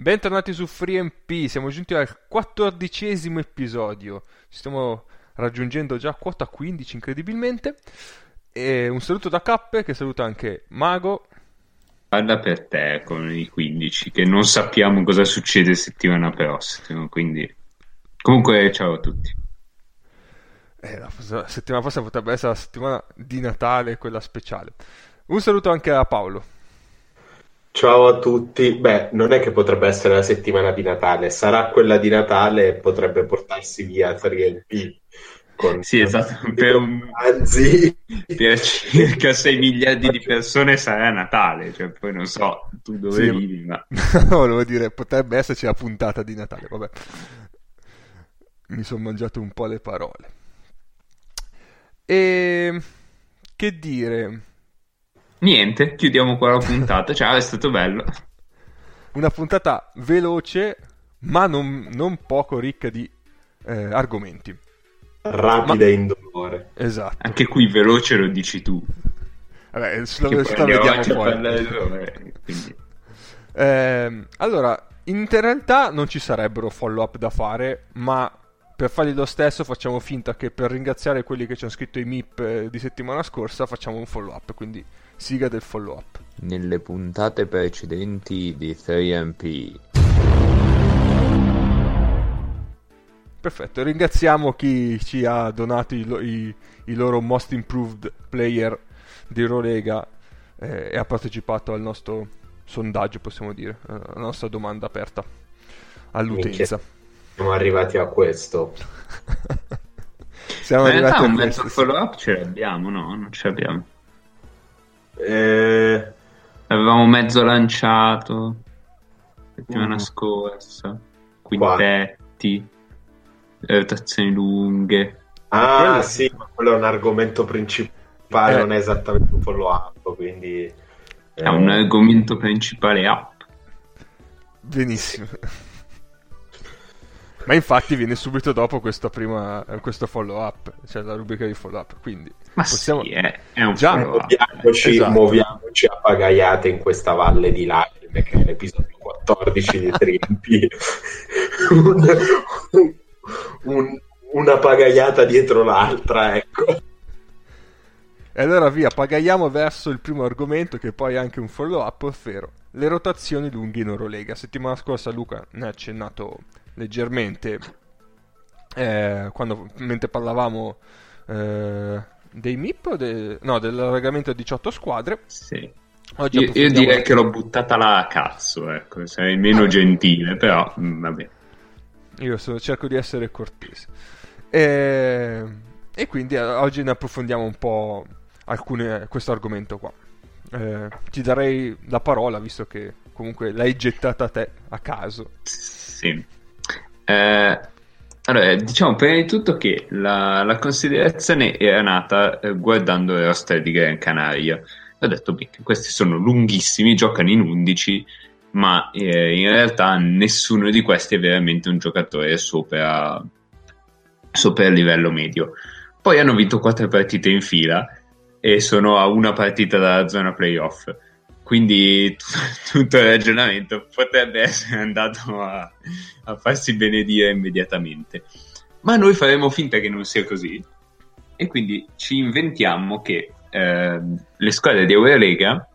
Bentornati su FreeMP, siamo giunti al quattordicesimo episodio, ci stiamo raggiungendo già quota 15 incredibilmente. E un saluto da Cappe che saluta anche Mago. Parla per te con i 15, che non sappiamo cosa succede settimana prossima, quindi... Comunque ciao a tutti. Eh, la settimana prossima potrebbe essere la settimana di Natale, quella speciale. Un saluto anche a Paolo. Ciao a tutti. Beh, non è che potrebbe essere la settimana di Natale, sarà quella di Natale e potrebbe portarsi via 3LP. Con sì, esatto, per, un... Anzi... per circa 6 miliardi di persone sarà Natale, cioè poi non so tu dove sì, vivi, ma... volevo dire, potrebbe esserci la puntata di Natale, vabbè. Mi sono mangiato un po' le parole. E... Che dire... Niente, chiudiamo qua la puntata. Ciao, è stato bello. Una puntata veloce, ma non, non poco ricca di eh, argomenti. Rapida e indolore. Esatto. Anche qui veloce lo dici tu. Vabbè, sulla velocità vediamo poi. Quindi... Eh, allora, in realtà non ci sarebbero follow up da fare, ma per fargli lo stesso facciamo finta che per ringraziare quelli che ci hanno scritto i MIP eh, di settimana scorsa facciamo un follow up, quindi siga del follow up. Nelle puntate precedenti di 3MP. Perfetto, ringraziamo chi ci ha donato i, i, i loro most improved player di Rolega eh, e ha partecipato al nostro sondaggio, possiamo dire, alla eh, nostra domanda aperta all'utenza. Minchia. Siamo arrivati a questo. Siamo Ma arrivati a un mezzo follow up ce l'abbiamo, no? Non ce l'abbiamo. Eh... Avevamo mezzo lanciato settimana mm. scorsa, quintetti, rotazioni lunghe. Ah, quello... sì, ma quello è un argomento principale, eh. non è esattamente un follow up, quindi... È un eh. argomento principale up. Benissimo. Ma infatti viene subito dopo prima, questo follow up, cioè la rubrica di follow up. Quindi Ma possiamo... sì, è, è un già muoviamoci, esatto. muoviamoci a pagaiate in questa valle di lacrime che è l'episodio 14 di Trimpi. un, un, una pagaiata dietro l'altra, ecco. E allora via, pagaiamo verso il primo argomento che poi è anche un follow up, ovvero le rotazioni lunghe in Eurolega. Settimana scorsa Luca ne ha accennato leggermente eh, quando, mentre parlavamo eh, dei MIP de, no, del regolamento a 18 squadre. Sì. Oggi io, io direi che l'ho buttata là a cazzo, ecco, sei meno gentile, però mm, vabbè. Io sono, cerco di essere cortese. E, e quindi eh, oggi ne approfondiamo un po' alcune, questo argomento qua. Eh, ti darei la parola, visto che comunque l'hai gettata te a caso. Sì. Eh, allora, diciamo prima di tutto che la, la considerazione era nata eh, guardando le roster di Gran Canaria. Ho detto, beh, questi sono lunghissimi, giocano in 11, ma eh, in realtà nessuno di questi è veramente un giocatore sopra, sopra livello medio. Poi hanno vinto quattro partite in fila e sono a una partita dalla zona playoff quindi t- tutto il ragionamento potrebbe essere andato a, a, farsi benedire immediatamente. Ma noi faremo finta che non sia così e quindi ci inventiamo che eh, le squadre di Eurolega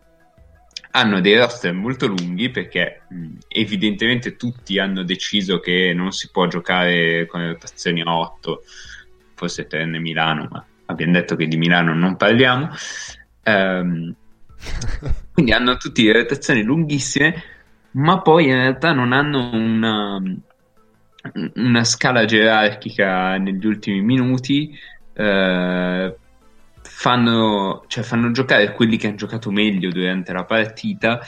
hanno dei roster molto lunghi perché mh, evidentemente tutti hanno deciso che non si può giocare con le rotazioni a 8, forse tranne Milano, ma abbiamo detto che di Milano non parliamo. Um, quindi hanno tutte le rotazioni lunghissime, ma poi in realtà non hanno una, una scala gerarchica negli ultimi minuti. Eh, fanno, cioè fanno giocare quelli che hanno giocato meglio durante la partita,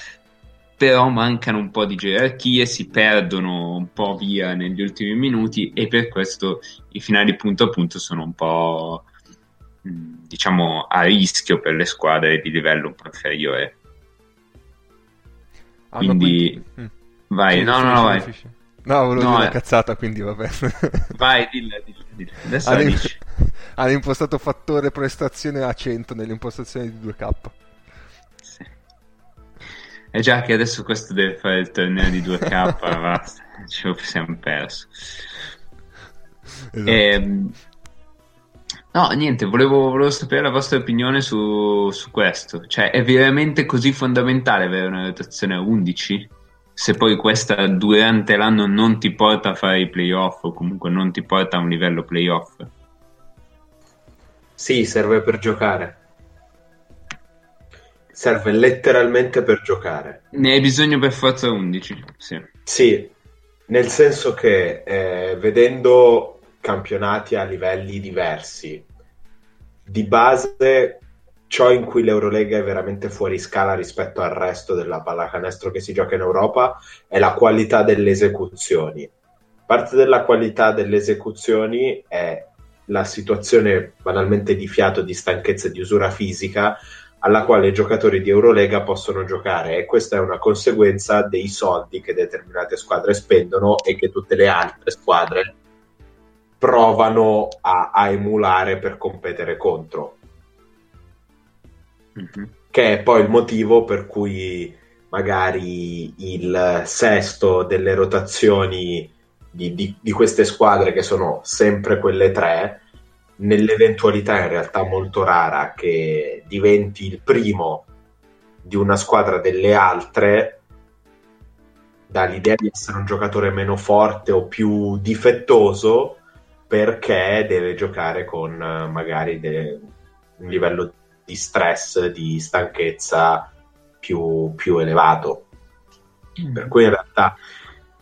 però mancano un po' di gerarchie, si perdono un po' via negli ultimi minuti e per questo i finali punto a punto sono un po' diciamo a rischio per le squadre di livello un po' inferiore. Ah, quindi, quindi... Mm. vai, no, no, no, vai. No, volevo no, dire una eh. cazzata, quindi va bene. Vai, dilla, dilla, dilla. Adesso hanno, imp- hanno impostato fattore prestazione a 100 nelle impostazioni di 2K. Sì. è già che adesso questo deve fare il torneo di 2K, basta, lo siamo perso. Esatto. E, ehm, no, niente, volevo, volevo, sapere la vostra opinione su, su, questo. Cioè, è veramente così fondamentale avere una rotazione a 11? Se poi questa durante l'anno non ti porta a fare i playoff o comunque non ti porta a un livello playoff? Sì, serve per giocare. Serve letteralmente per giocare. Ne hai bisogno per forza 11, sì. Sì, nel senso che eh, vedendo campionati a livelli diversi, di base ciò in cui l'Eurolega è veramente fuori scala rispetto al resto della pallacanestro che si gioca in Europa è la qualità delle esecuzioni. Parte della qualità delle esecuzioni è la situazione banalmente di fiato, di stanchezza e di usura fisica alla quale i giocatori di Eurolega possono giocare e questa è una conseguenza dei soldi che determinate squadre spendono e che tutte le altre squadre provano a, a emulare per competere contro. Mm-hmm. Che è poi il motivo per cui magari il sesto delle rotazioni di, di, di queste squadre, che sono sempre quelle tre, nell'eventualità in realtà molto rara che diventi il primo di una squadra delle altre, dà l'idea di essere un giocatore meno forte o più difettoso perché deve giocare con eh, magari de- un livello di stress, di stanchezza più, più elevato. Mm. Per cui in realtà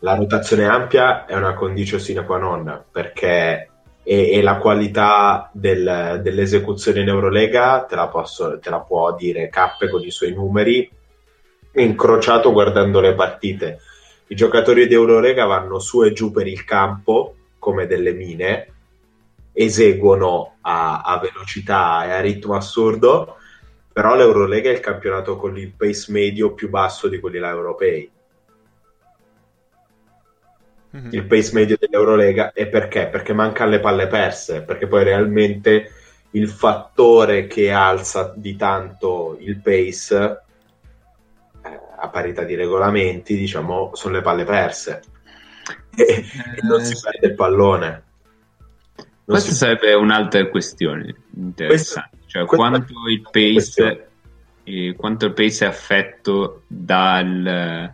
la rotazione ampia è una condizione sine qua non perché e, e la qualità del, dell'esecuzione in Eurolega te la, posso, te la può dire Cappe con i suoi numeri incrociato guardando le partite i giocatori di Eurolega vanno su e giù per il campo come delle mine eseguono a, a velocità e a ritmo assurdo però l'Eurolega è il campionato con il pace medio più basso di quelli là europei mm-hmm. il pace medio dell'Eurolega e perché? Perché mancano le palle perse, perché poi realmente il fattore che alza di tanto il pace eh, a parità di regolamenti, diciamo, sono le palle perse e, eh, non si perde il pallone. Non Questa si... sarebbe un'altra questione interessante, questa, cioè quanto il pace quanto il pace è affetto dal,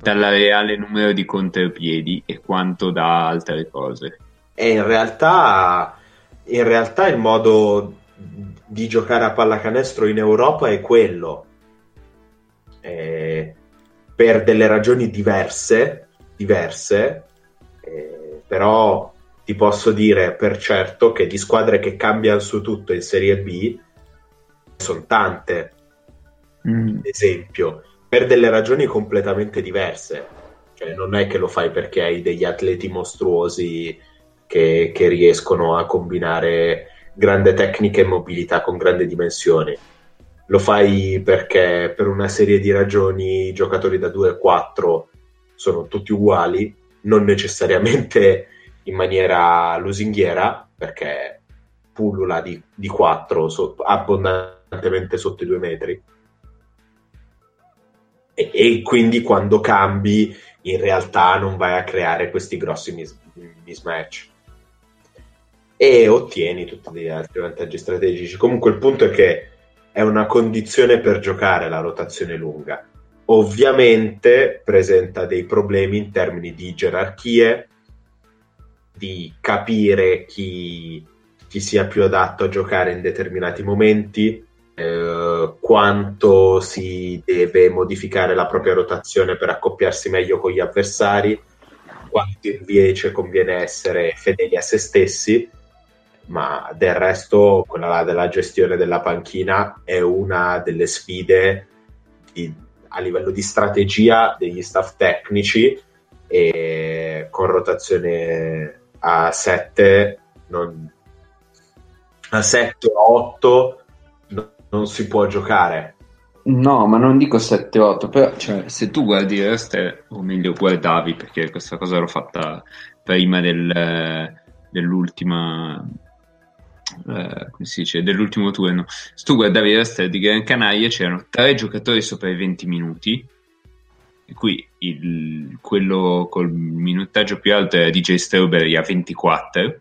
dal reale numero di contropiedi e quanto da altre cose. E in realtà, in realtà il modo di giocare a pallacanestro in Europa è quello. Eh, per delle ragioni diverse, diverse eh, però ti posso dire per certo che di squadre che cambiano su tutto in Serie B sono tante mm. esempio, per delle ragioni completamente diverse. Cioè, non è che lo fai perché hai degli atleti mostruosi che, che riescono a combinare grande tecnica e mobilità con grandi dimensioni. Lo fai perché per una serie di ragioni i giocatori da 2 e 4 sono tutti uguali, non necessariamente in maniera lusinghiera, perché pullula di, di 4 so, abbondantemente sotto i 2 metri e, e, quindi quando cambi in realtà non vai a creare questi grossi mis- mismatch e ottieni tutti gli altri vantaggi strategici. Comunque il punto è che è una condizione per giocare la rotazione lunga. Ovviamente presenta dei problemi in termini di gerarchie, di capire chi, chi sia più adatto a giocare in determinati momenti, eh, quanto si deve modificare la propria rotazione per accoppiarsi meglio con gli avversari, quanto invece conviene essere fedeli a se stessi, ma del resto quella della gestione della panchina è una delle sfide di, a livello di strategia degli staff tecnici e con rotazione a 7 non, a 7 o 8 non si può giocare. No, ma non dico 7-8, però cioè, se tu guardi Reste, o meglio guardavi, perché questa cosa l'ho fatta prima del, dell'ultima, eh, come si dice, dell'ultimo turno. Se tu guardavi Reste di Gran Canaria c'erano tre giocatori sopra i 20 minuti in cui il, quello col minutaggio più alto era DJ Strawberry a 24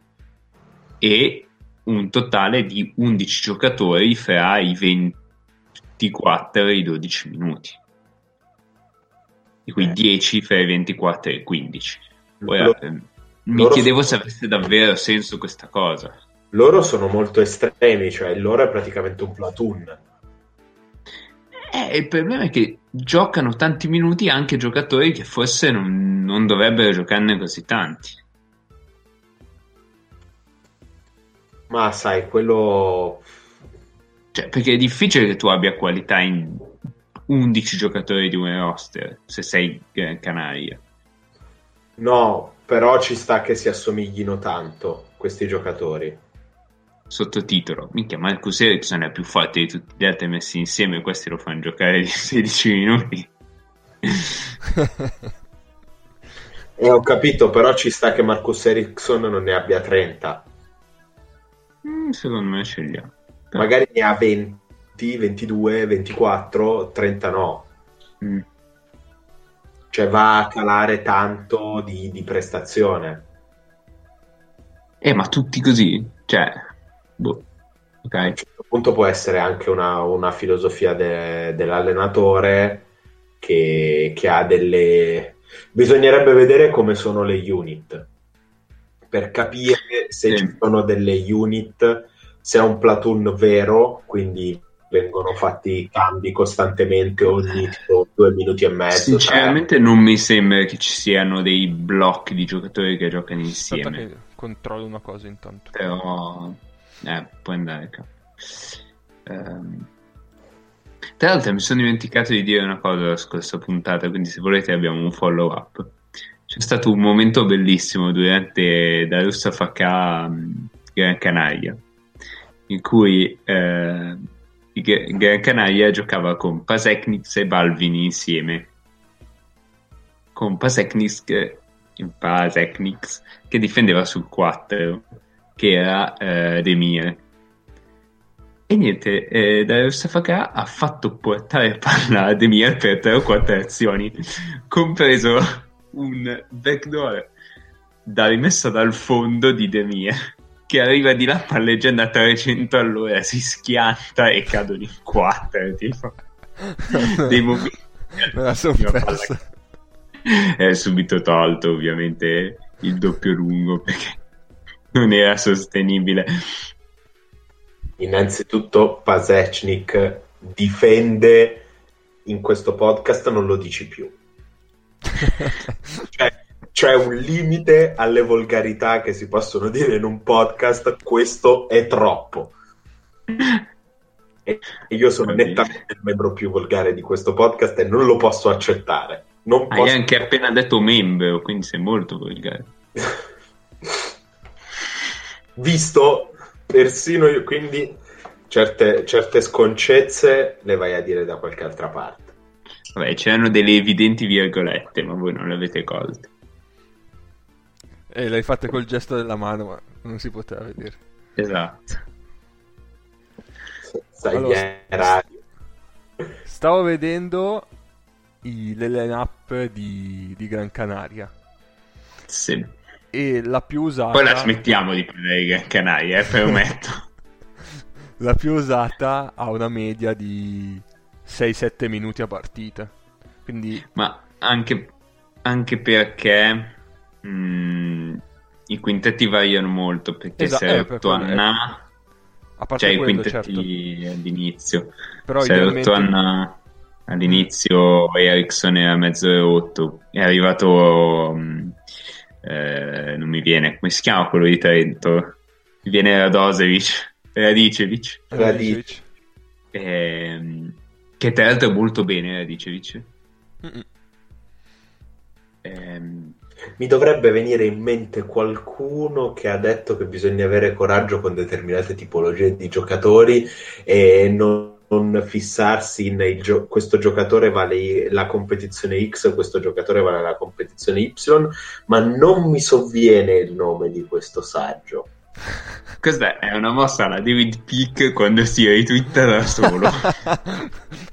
e un totale di 11 giocatori fra i 24 e i 12 minuti di cui eh. 10 fra i 24 e i 15 Ora, Lo, eh, mi chiedevo se avesse davvero senso questa cosa loro sono molto estremi cioè il loro è praticamente un platoon eh, il problema è che giocano tanti minuti anche giocatori che forse non, non dovrebbero giocarne così tanti. Ma sai, quello... Cioè, perché è difficile che tu abbia qualità in 11 giocatori di un roster se sei Gran Canaria. No, però ci sta che si assomiglino tanto questi giocatori sottotitolo. Minchia Marcus Ericsson è più forte di tutti gli altri messi insieme questi lo fanno giocare di 16 minuti. E ho capito però ci sta che Marcus Ericsson non ne abbia 30 mm, secondo me ce li ha. Magari ne ha 20 22 24 30 no. Mm. cioè va a calare tanto di, di prestazione. Eh ma tutti così? Cioè Boh. Okay. A un certo punto può essere anche una, una filosofia de, dell'allenatore che, che, ha delle... Bisognerebbe vedere come sono le unit per capire se sì. ci sono delle unit, se è un platoon vero, quindi vengono fatti cambi costantemente ogni tipo, due minuti e mezzo. Sinceramente tre. non mi sembra che ci siano dei blocchi di giocatori che giocano insieme. Controllo una cosa intanto. Però eh, può andare capo. Um, tra l'altro mi sono dimenticato di dire una cosa la scorsa puntata, quindi se volete abbiamo un follow up. C'è stato un momento bellissimo durante da Russa FK um, Gran Canaria, in cui eh, Gran Canaria giocava con Paseknix e Balvini insieme. Con Paseknix, Paseknix che difendeva sul 4 che era eh, Demir. E niente, eh, Darius FK ha fatto portare palla a Demir per tre o quattro azioni, compreso un backdoor da rimessa dal fondo di Demir che arriva di là palleggiando a 300 all'ora, si schianta e cadono in quattro, tipo. Dei momenti... Me la sono. È subito tolto, ovviamente, il doppio lungo, perché non era sostenibile. Innanzitutto Pasechnik difende in questo podcast, non lo dici più. cioè, c'è un limite alle volgarità che si possono dire in un podcast, questo è troppo. E io sono nettamente il membro più volgare di questo podcast e non lo posso accettare. Non Hai posso... anche appena detto membro, quindi sei molto volgare. visto persino io, quindi certe, certe sconcezze le vai a dire da qualche altra parte. Vabbè, c'erano delle evidenti virgolette, ma voi non le avete colte. E eh, l'hai fatta col gesto della mano, ma non si poteva vedere. Esatto. Allora, radio. Stavo vedendo i, le line-up di, di Gran Canaria. Sì e la più usata... Poi la smettiamo di parlare di Gran Canaria, eh, permetto. la più usata ha una media di 6-7 minuti a partita. Quindi... Ma anche, anche perché mh, mm, i quintetti variano molto, perché esatto, se eh, Anna... A parte cioè quello, i quintetti certo. all'inizio. Però se idealmente... Anna all'inizio Ericsson era mezzo rotto, è arrivato... Mh, eh, non mi viene, come si chiama quello di Trento? Mi viene Radosevic, Radicevic. Radicevic. Eh, che tra l'altro è molto bene Radicevic. Eh, mi dovrebbe venire in mente qualcuno che ha detto che bisogna avere coraggio con determinate tipologie di giocatori e non non fissarsi in gio- questo giocatore vale la competizione X, questo giocatore vale la competizione Y, ma non mi sovviene il nome di questo saggio. Questa è una mossa alla David Peak quando si ritwitta da solo.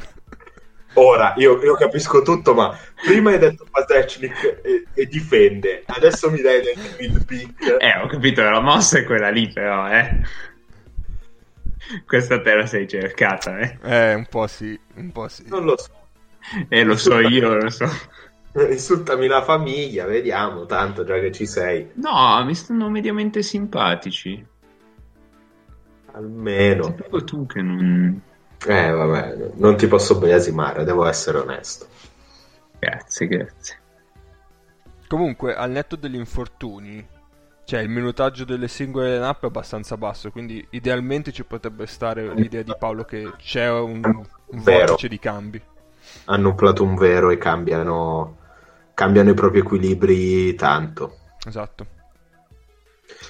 Ora, io, io, capisco tutto, ma prima hai detto Pasechnik e, e, difende, adesso mi dai del mid pick. Eh, ho capito, la mossa è quella lì, però, eh. Questa te la sei cercata, eh. Eh, un po' sì, un po' sì. Non lo so. Eh, lo so io, lo so. Insultami la famiglia, vediamo, tanto già che ci sei. No, mi stanno mediamente simpatici. Almeno. Sei proprio tu che non... Eh, vabbè, non ti posso biasimare, devo essere onesto. Grazie, grazie. Comunque, al netto degli infortuni, cioè il minutaggio delle singole line-up è abbastanza basso, quindi idealmente ci potrebbe stare l'idea di Paolo che c'è un, un vortice di cambi. Hanno un platoon vero e cambiano, cambiano i propri equilibri tanto. Esatto.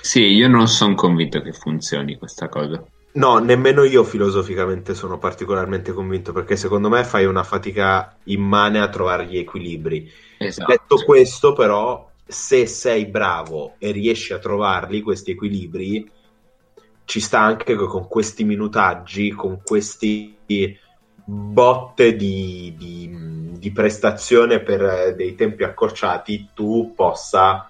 Sì, io non sono convinto che funzioni questa cosa. No, nemmeno io filosoficamente sono particolarmente convinto perché secondo me fai una fatica immane a trovare gli equilibri. Esatto. Detto questo, però, se sei bravo e riesci a trovarli questi equilibri, ci sta anche che con questi minutaggi, con questi botte di, di, di prestazione per dei tempi accorciati, tu possa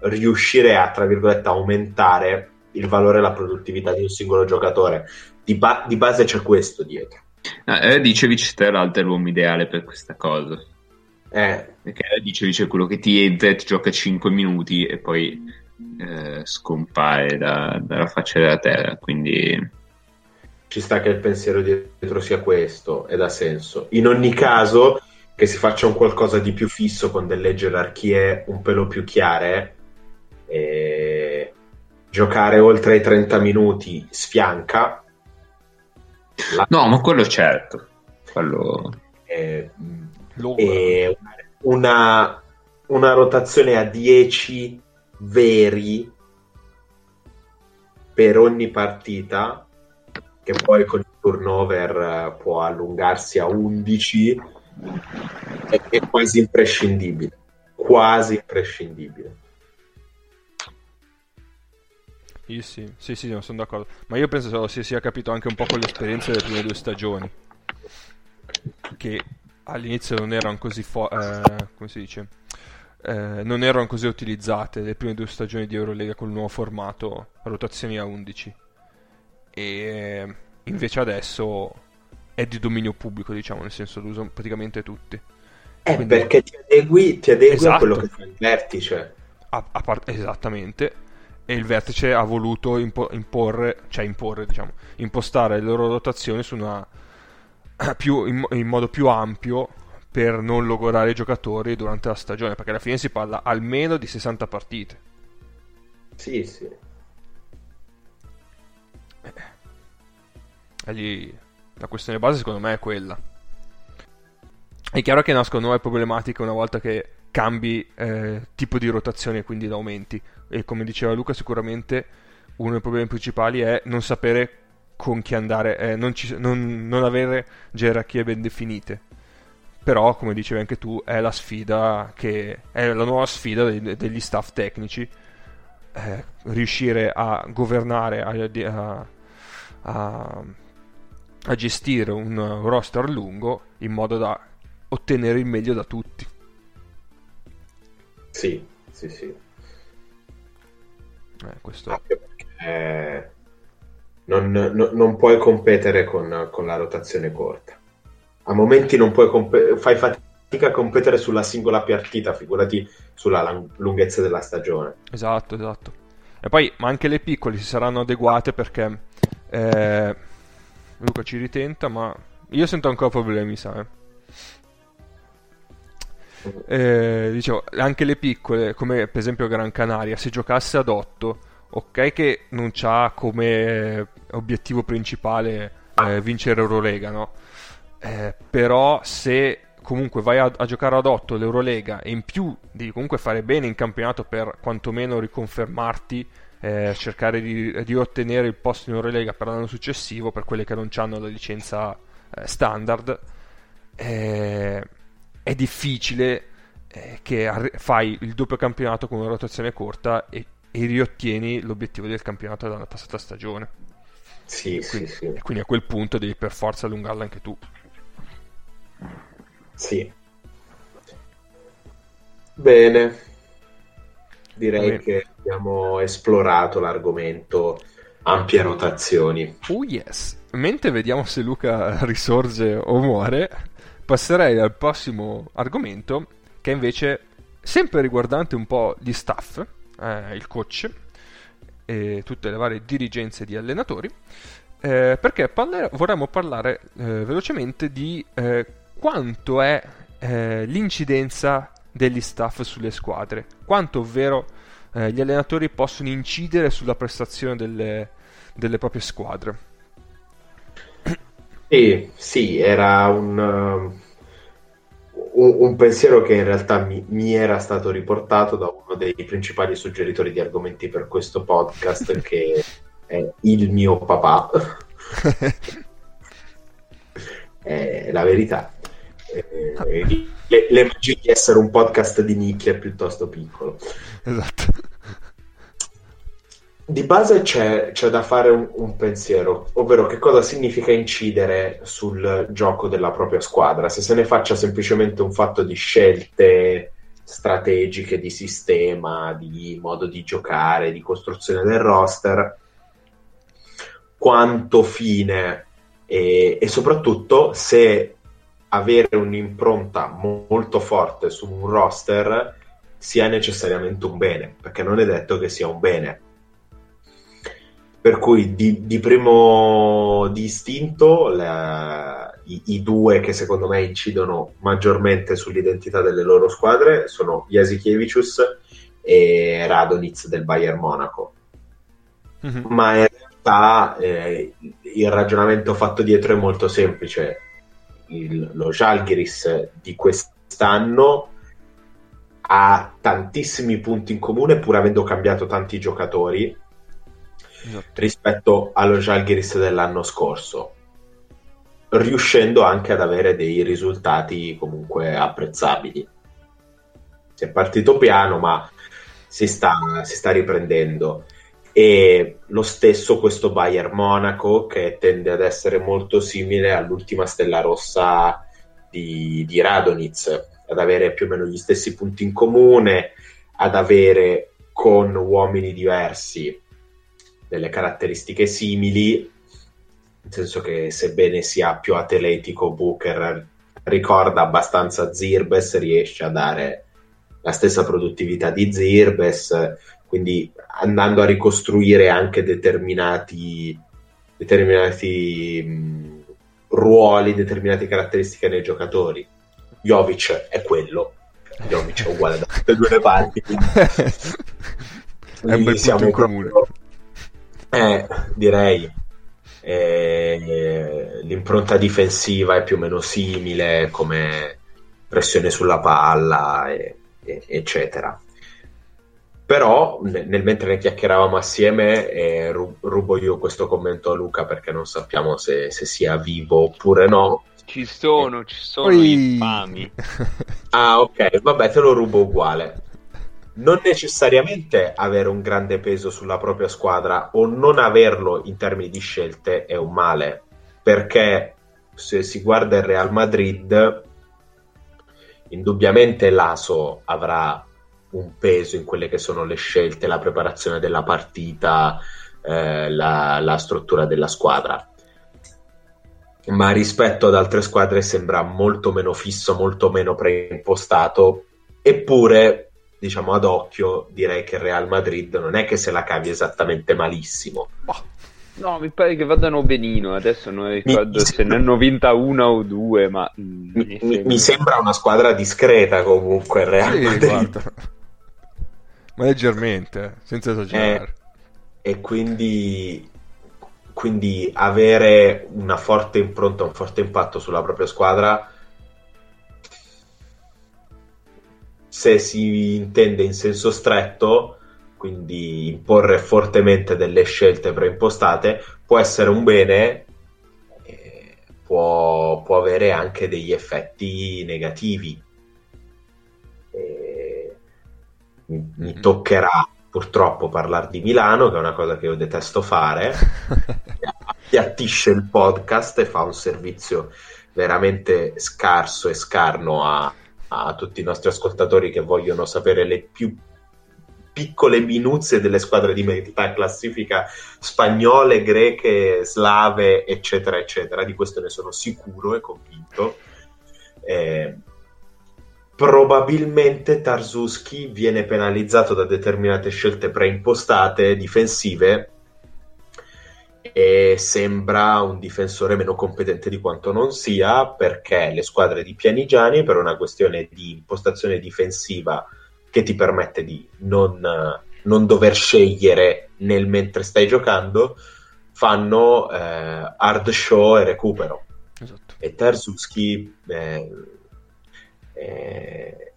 riuscire a, tra virgolette, aumentare il valore e la produttività di un singolo giocatore. Di, ba- di base c'è questo dietro. Ah, eh, dicevi è l'uomo ideale per questa cosa. Eh. Perché dicevi c'è quello che ti entra e ti gioca 5 minuti e poi eh, scompare da, dalla faccia della terra. Quindi ci sta che il pensiero dietro sia questo ed ha senso. In ogni caso, che si faccia un qualcosa di più fisso con delle gerarchie un pelo più chiare. E giocare oltre i 30 minuti sfianca. La... No, ma quello certo. Quello... E, e una, una rotazione a 10 veri per ogni partita, che poi con il turnover può allungarsi a 11, è, quasi imprescindibile. Quasi imprescindibile. Io sì, sì, sì, no, sono d'accordo. Ma io penso si sia capito anche un po' con l'esperienza delle prime due stagioni. Che all'inizio non erano così fo- eh, come si dice? Eh, non erano così utilizzate le prime due stagioni di Eurolega con il nuovo formato rotazioni a 11. E invece adesso è di dominio pubblico, diciamo, nel senso lo usano praticamente tutti. Eh, Quindi... perché ti adegui, ti adegui esatto. a quello che fa il vertice. A, a part- esattamente e il vertice ha voluto impo- imporre, cioè imporre, diciamo, impostare le loro rotazioni su una, più, in, in, modo più ampio per non logorare i giocatori durante la stagione, perché alla fine si parla almeno di 60 partite. Sì, sì. E lì la questione base secondo me è quella. È chiaro che nascono nuove problematiche una volta che cambi eh, tipo di rotazione e quindi l'aumenti e come diceva Luca sicuramente uno dei problemi principali è non sapere con chi andare, eh, non, ci, non, non, avere gerarchie ben definite. Però, come dicevi anche tu, è la sfida che è la nuova sfida dei, degli staff tecnici. Eh, riuscire a governare, a, a, a, gestire un roster lungo in modo da ottenere il meglio da tutti. Sì, sì, sì. Eh, questo... Anche perché non, no, non puoi competere con, con, la rotazione corta. A momenti non puoi comp- fai fatica a competere sulla singola partita, figurati sulla lang- lunghezza della stagione. Esatto, esatto. E poi, ma anche le piccole si saranno adeguate perché eh, Luca ci ritenta, ma io sento ancora problemi, sai. Eh, dicevo, anche le piccole, come per esempio Gran Canaria, se giocasse ad 8, ok che non c'ha come obiettivo principale eh, vincere Eurolega, no? Eh, però se comunque vai a, a, giocare ad 8 l'Eurolega e in più devi comunque fare bene in campionato per quantomeno riconfermarti, eh, cercare di, di, ottenere il posto in Eurolega per l'anno successivo per quelle che non hanno la licenza eh, standard, eh, è difficile eh, che fai il doppio campionato con una rotazione corta e, e riottieni l'obiettivo del campionato della passata stagione. Sì, quindi, sì, sì. quindi a quel punto devi per forza allungarla anche tu. Sì. Bene. Direi Bene. che abbiamo esplorato l'argomento ampie rotazioni. Oh yes. Mentre vediamo se Luca risorge o muore, passerei al prossimo argomento che è invece sempre riguardante un po' gli staff, eh, il coach e tutte le varie dirigenze di allenatori, eh, perché parler- vorremmo parlare eh, velocemente di eh, quanto è eh, l'incidenza degli staff sulle squadre, quanto ovvero gli allenatori possono incidere sulla prestazione delle, delle proprie squadre. Sì, sì, era un, un, un, pensiero che in realtà mi, mi, era stato riportato da uno dei principali suggeritori di argomenti per questo podcast, che è il mio papà. è la verità. Eh, le, le magie di essere un podcast di nicchia piuttosto piccolo. Esatto. Di base c'è, c'è da fare un, un, pensiero, ovvero che cosa significa incidere sul gioco della propria squadra. Se se ne faccia semplicemente un fatto di scelte strategiche, di sistema, di modo di giocare, di costruzione del roster, quanto fine e, e soprattutto se avere un'impronta molto forte su un roster sia necessariamente un bene, perché non è detto che sia un bene per cui di, di primo distinto la, i, i, due che secondo me incidono maggiormente sull'identità delle loro squadre sono Jasikevicius e Radonitz del Bayern Monaco. Mm-hmm. Ma in realtà eh, il ragionamento fatto dietro è molto semplice. Il, lo Jalgiris di quest'anno ha tantissimi punti in comune pur avendo cambiato tanti giocatori esatto. rispetto allo Jalgiris dell'anno scorso, riuscendo anche ad avere dei risultati comunque apprezzabili. Si è partito piano, ma si sta, si sta riprendendo. E lo stesso questo Bayern Monaco che tende ad essere molto simile all'ultima stella rossa di, di Radonitz, ad avere più o meno gli stessi punti in comune, ad avere con uomini diversi delle caratteristiche simili, nel senso che sebbene sia più atletico, Booker ricorda abbastanza Zirbes, riesce a dare la stessa produttività di Zirbes, quindi andando a ricostruire anche determinati, determinati mh, ruoli, determinate caratteristiche nei giocatori. Jovic è quello, Jovic è uguale da tutte e due le parti, quindi, quindi è un bel siamo in comune. Proprio eh, direi. Eh, l'impronta difensiva è più o meno simile come pressione sulla palla, e, e, eccetera. Però nel mentre ne chiacchieravamo assieme, eh, rubo io questo commento a Luca perché non sappiamo se, se sia vivo oppure no. Ci sono, ci sono Oi. infami. Ah, ok, vabbè, te lo rubo uguale non necessariamente avere un grande peso sulla propria squadra o non averlo in termini di scelte è un male, perché se si guarda il Real Madrid, indubbiamente l'ASO avrà un peso in quelle che sono le scelte, la preparazione della partita, eh, la, la struttura della squadra. Ma rispetto ad altre squadre sembra molto meno fisso, molto meno preimpostato, eppure diciamo ad occhio direi che il Real Madrid non è che se la cavi esattamente malissimo. Boh. No, mi pare che vadano benino. Adesso non ricordo mi, se ne hanno vinta una o due, ma mm, mi, mi, sembra... mi sembra... una squadra discreta comunque il Real sì, Madrid. Ma leggermente, senza esagerare. Eh, e quindi, quindi avere una forte impronta, un forte impatto sulla propria squadra se si intende in senso stretto, quindi imporre fortemente delle scelte preimpostate, può essere un bene, eh, può, può, avere anche degli effetti negativi. Eh, mi, mi mm-hmm. toccherà purtroppo parlare di Milano, che è una cosa che io detesto fare, appiattisce il podcast e fa un servizio veramente scarso e scarno a, a tutti i nostri ascoltatori che vogliono sapere le più piccole minuzie delle squadre di metà classifica spagnole, greche, slave, eccetera, eccetera. Di questo ne sono sicuro e convinto. Eh, probabilmente Tarzuski viene penalizzato da determinate scelte preimpostate difensive e sembra un difensore meno competente di quanto non sia perché le squadre di Pianigiani per una questione di impostazione difensiva che ti permette di non, non dover scegliere nel mentre stai giocando fanno eh, hard show e recupero esatto. e Tarzuski eh, eh,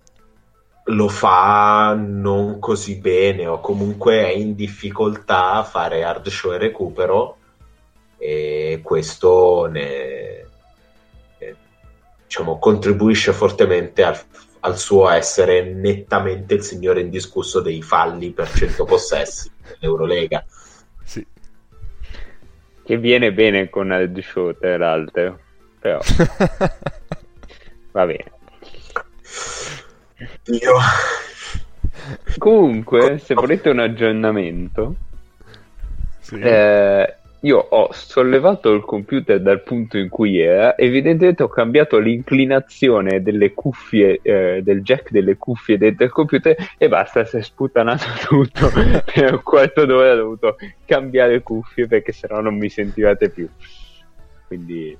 lo fa non così bene o comunque è in difficoltà a fare hard show e recupero e questo ne, eh, diciamo, contribuisce fortemente al, al, suo essere nettamente il signore indiscusso dei falli per 100 possessi dell'Eurolega. Sì. Che viene bene con Hard Show, tra l'altro, però va bene. Io... Comunque, se volete un aggiornamento, sì. eh, io ho sollevato il computer dal punto in cui era, evidentemente ho cambiato l'inclinazione delle cuffie, eh, del jack delle cuffie dentro il computer e basta, si è sputanato tutto. per un quarto d'ora ho dovuto cambiare cuffie perché sennò non mi sentivate più. Quindi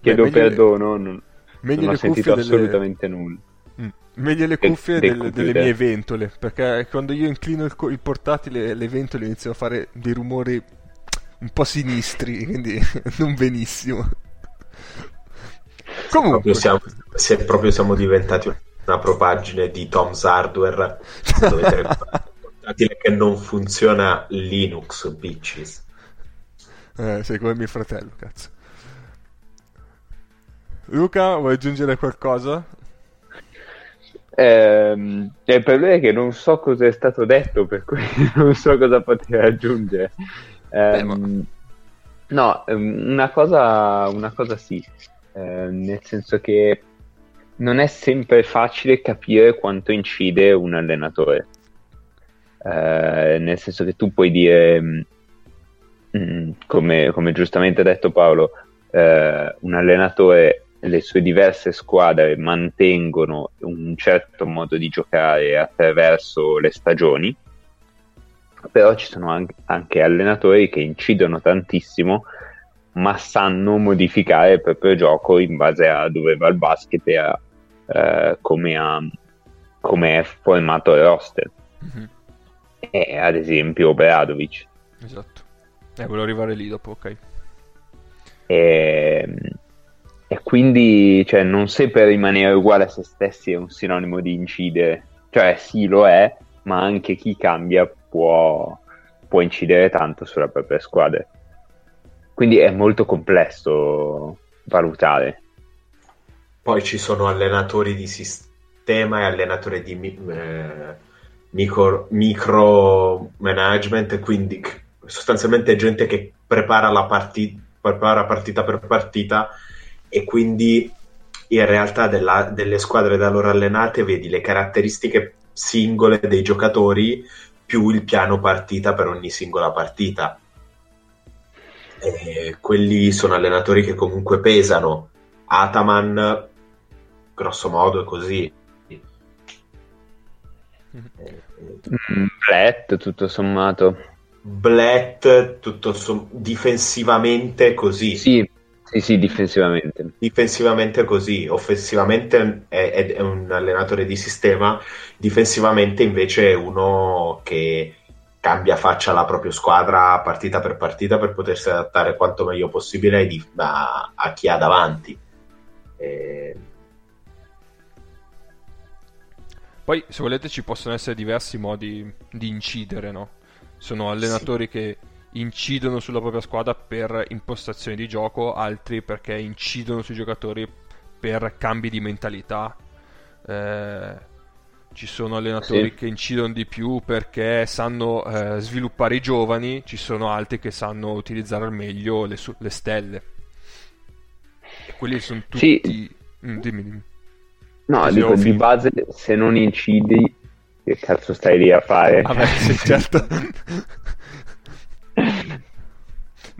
chiedo Beh, perdono, non, non ho sentito delle... assolutamente nulla. Mm. Meglio le cuffie del, delle mie ventole, perché quando io inclino il, il portatile le ventole iniziano a fare dei rumori un po' sinistri, quindi non benissimo. Comunque, proprio siamo, se proprio siamo diventati una propagine di Tom's Hardware, dovete che non funziona Linux, bitches. Eh, sei come mio fratello, cazzo. Luca, vuoi aggiungere qualcosa? Eh, il problema è che non so cosa è stato detto, per cui non so cosa poter aggiungere. Eh, Beh, no, ehm, una cosa, una cosa sì, eh, nel senso che non è sempre facile capire quanto incide un allenatore. Eh, nel senso che tu puoi dire, mh, mm, mm, come, come, giustamente ha detto Paolo, eh, un allenatore le sue diverse squadre mantengono un certo modo di giocare attraverso le stagioni però ci sono anche, anche allenatori che incidono tantissimo ma sanno modificare il proprio gioco in base a dove va il basket e a eh, come, ha, come è formato il roster. Mm-hmm. E, ad esempio Bradovic. Esatto. Eh, volevo arrivare lì dopo, ok. E, e quindi cioè, non sempre rimanere uguale a se stessi è un sinonimo di incidere. Cioè sì, lo è, ma anche chi cambia può, può incidere tanto sulla propria squadra. Quindi è molto complesso valutare. Poi ci sono allenatori di sistema e allenatori di eh, micro, micro management, quindi sostanzialmente gente che prepara la partita, prepara partita per partita e quindi in realtà della, delle squadre da loro allenate vedi le caratteristiche singole dei giocatori più il piano partita per ogni singola partita. E quelli sono allenatori che comunque pesano. Ataman, grosso modo, è così. Mm, Blatt, tutto sommato. Blatt, tutto som- difensivamente così. Sì, sì, sì, difensivamente. Difensivamente così, offensivamente è, è, un allenatore di sistema, difensivamente invece è uno che cambia faccia alla propria squadra partita per partita per potersi adattare quanto meglio possibile a, a chi ha davanti. E... Poi, se volete, ci possono essere diversi modi di incidere, no? Sono allenatori sì. che incidono sulla propria squadra per impostazioni di gioco, altri perché incidono sui giocatori per cambi di mentalità. Eh, ci sono allenatori sì. che incidono di più perché sanno eh, sviluppare i giovani, ci sono altri che sanno utilizzare al meglio le, su- le stelle. quelli sono tutti... Sì. Mm, dimmi, dimmi. No, dico, di base, se non incidi, che cazzo stai lì a fare? Vabbè, sì, certo.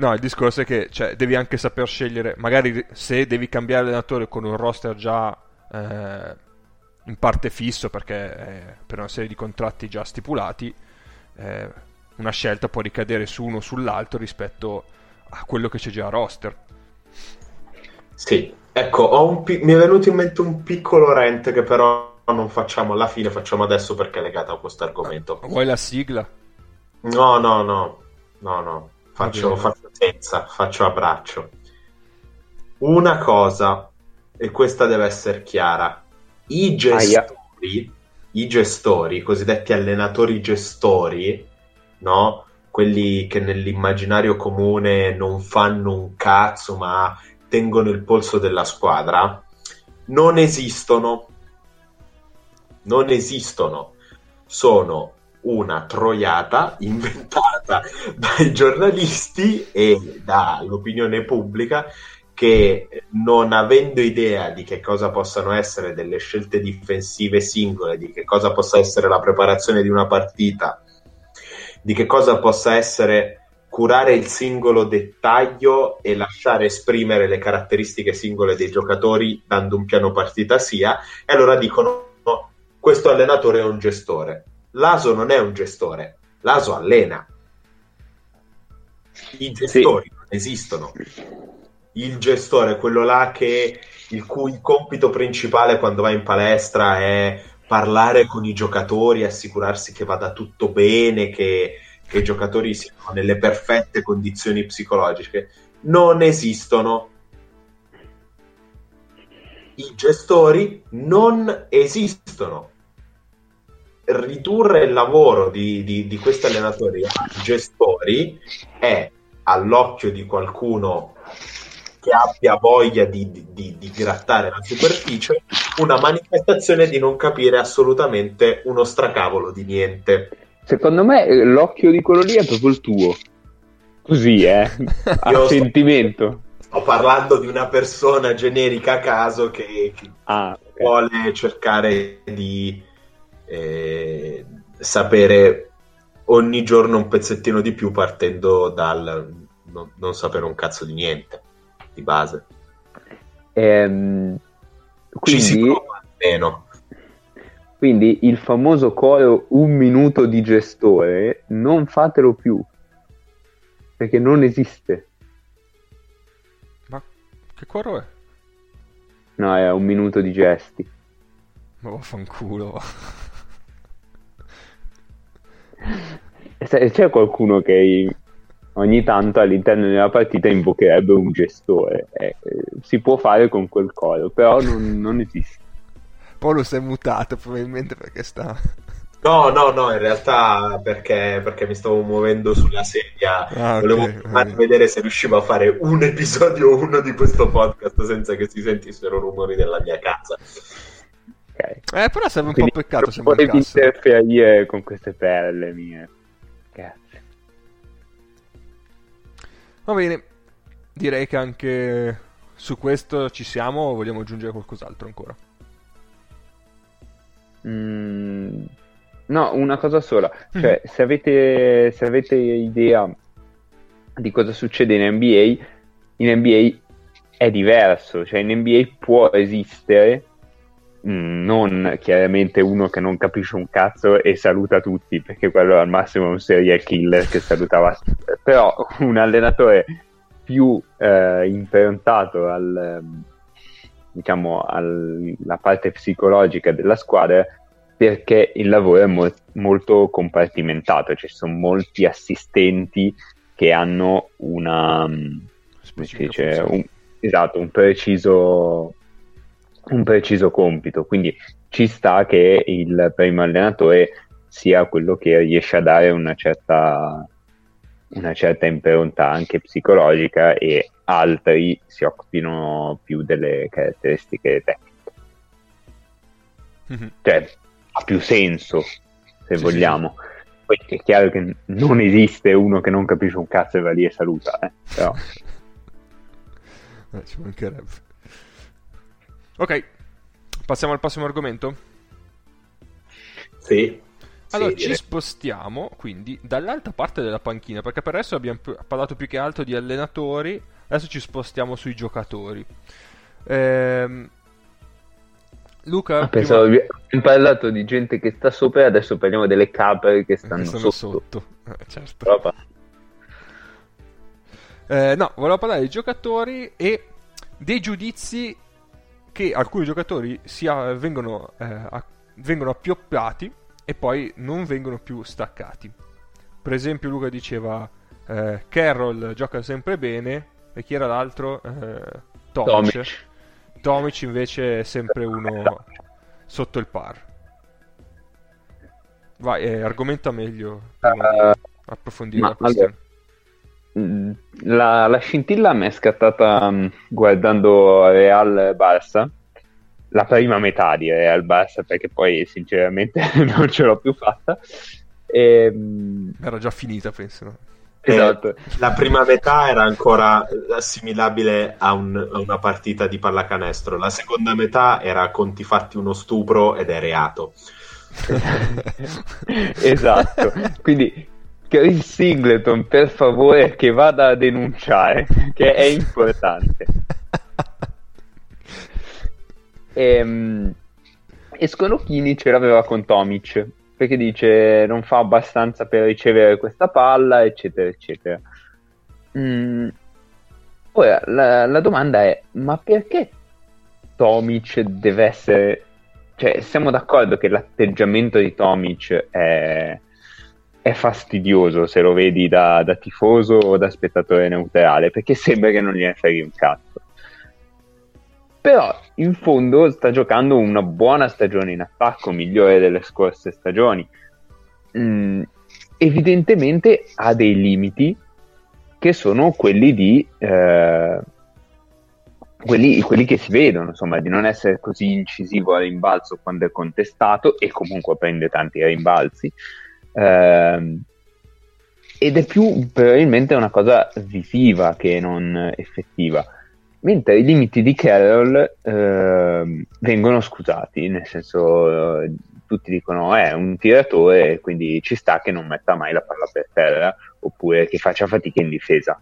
No, il discorso è che cioè, devi anche saper scegliere, magari se devi cambiare allenatore con un roster già eh, in parte fisso, perché eh, per una serie di contratti già stipulati, eh, una scelta può ricadere su uno o sull'altro rispetto a quello che c'è già a roster. Sì, ecco, pi- mi è venuto in mente un piccolo rent che però non facciamo alla fine, facciamo adesso perché è legato a questo argomento. Vuoi la sigla? No, no, no, no, no, faccio, faccio senza, faccio a braccio. Una cosa, e questa deve essere chiara, i gestori, i gestori, i cosiddetti allenatori gestori, no? quelli che nell'immaginario comune non fanno un cazzo ma tengono il polso della squadra, non esistono. Non esistono. Sono una troiata inventata dai giornalisti e dall'opinione pubblica che non avendo idea di che cosa possano essere delle scelte difensive singole, di che cosa possa essere la preparazione di una partita, di che cosa possa essere curare il singolo dettaglio e lasciare esprimere le caratteristiche singole dei giocatori dando un piano partita sia, e allora dicono no, questo allenatore è un gestore. L'ASO non è un gestore, l'ASO allena. I gestori sì. non esistono. Il gestore è quello là che il cui compito principale quando va in palestra è parlare con i giocatori, assicurarsi che vada tutto bene, che, che i giocatori siano nelle perfette condizioni psicologiche. Non esistono. I gestori non esistono ridurre il lavoro di, di, di questi allenatori a gestori è all'occhio di qualcuno che abbia voglia di, di, di, grattare la superficie, una manifestazione di non capire assolutamente uno stracavolo di niente. Secondo me eh, l'occhio di quello lì è proprio il tuo. Così, eh? A sentimento. Sto, sto, parlando di una persona generica a caso che, che ah, okay. vuole cercare di eh, sapere ogni giorno un pezzettino di più partendo dal non, non sapere un cazzo di niente di base. Ehm, quindi, Ci si prova almeno. Quindi il famoso coro un minuto di gestore non fatelo più perché non esiste. Ma che coro è? No, è un minuto di gesti. Ma vaffanculo. C'è qualcuno che ogni tanto all'interno della partita invocherebbe un gestore. Eh, si può fare con quel coro, però non, non esiste. Polo si è mutato probabilmente perché sta... No, no, no, in realtà perché, perché mi stavo muovendo sulla sedia. Ah, Volevo okay, vedere se riuscivo a fare un episodio uno di questo podcast senza che si sentissero rumori della mia casa. Eh, però serve un Quindi po' peccato se Volevi interferire con queste perle mie. Grazie. Va bene, direi che anche su questo ci siamo vogliamo aggiungere qualcos'altro ancora? Mm, no, una cosa sola. Mm. Cioè, se, avete, se avete idea di cosa succede in NBA, in NBA è diverso. Cioè, in NBA può esistere mm, non chiaramente uno che non capisce un cazzo e saluta tutti, perché quello al massimo è un serial killer che salutava, però un allenatore più eh, improntato al, diciamo, alla parte psicologica della squadra perché il lavoro è mo- molto compartimentato, ci sono molti assistenti che hanno una, dice, un, esatto, un preciso, un preciso compito, quindi ci sta che il primo allenatore sia quello che riesce a dare una certa, una certa impronta anche psicologica e altri si occupino più delle caratteristiche tecniche. Mm-hmm. Cioè, ha più senso, se sì, vogliamo. Sì. Poi è chiaro che non esiste uno che non capisce un cazzo e va lì e saluta, eh, però... eh, ci mancherebbe. Ok, passiamo al prossimo argomento? Sì. Allora sì, ci direi. spostiamo quindi dall'altra parte della panchina, perché per adesso abbiamo parlato più che altro di allenatori, adesso ci spostiamo sui giocatori. Ehm, Luca, Ah, pensavo prima- abbiamo parlato di gente che sta sopra, adesso parliamo delle capre che stanno, che sotto. sotto. Eh, certo. Eh, no, volevo parlare dei giocatori e dei giudizi che alcuni giocatori sia, vengono, eh, a- vengono appioppiati e poi non vengono più staccati. Per esempio, Luca diceva eh, Carroll gioca sempre bene e chi era l'altro? Eh, Tomic. Tomic. Tomic invece è sempre uno sotto il par. Vai, eh, argomenta meglio prima di Eh, approfondire ma la questione. Mm, La, la scintilla mi è scattata mm, guardando Real Barça, la prima metà di Real Barça, perché poi sinceramente non ce l'ho più fatta. E, mm, Era già finita, penso. Eh, esatto. La prima metà era ancora assimilabile a, un- a una partita di pallacanestro, la seconda metà era conti fatti uno stupro ed è reato. esatto. Quindi Chris Singleton, per favore, che vada a denunciare, che è importante. E, e Sconocchini ce l'aveva con Tomic perché dice non fa abbastanza per ricevere questa palla, eccetera, eccetera. Mm, Ora la, la domanda è: ma perché Tomic deve essere. Cioè, siamo d'accordo che l'atteggiamento di Tomic è, è fastidioso se lo vedi da, da tifoso o da spettatore neutrale, perché sembra che non gliene freghi un cazzo. Però in fondo sta giocando una buona stagione in attacco, migliore delle scorse stagioni. Mm, evidentemente ha dei limiti che sono quelli di eh, quelli, quelli che si vedono, insomma, di non essere così incisivo al rimbalzo quando è contestato e comunque prende tanti rimbalzi. Ehm, ed è più probabilmente una cosa visiva che non effettiva mentre i limiti di Carroll ehm, vengono scusati, nel senso eh, tutti dicono è un tiratore quindi ci sta che non metta mai la palla per terra oppure che faccia fatica in difesa.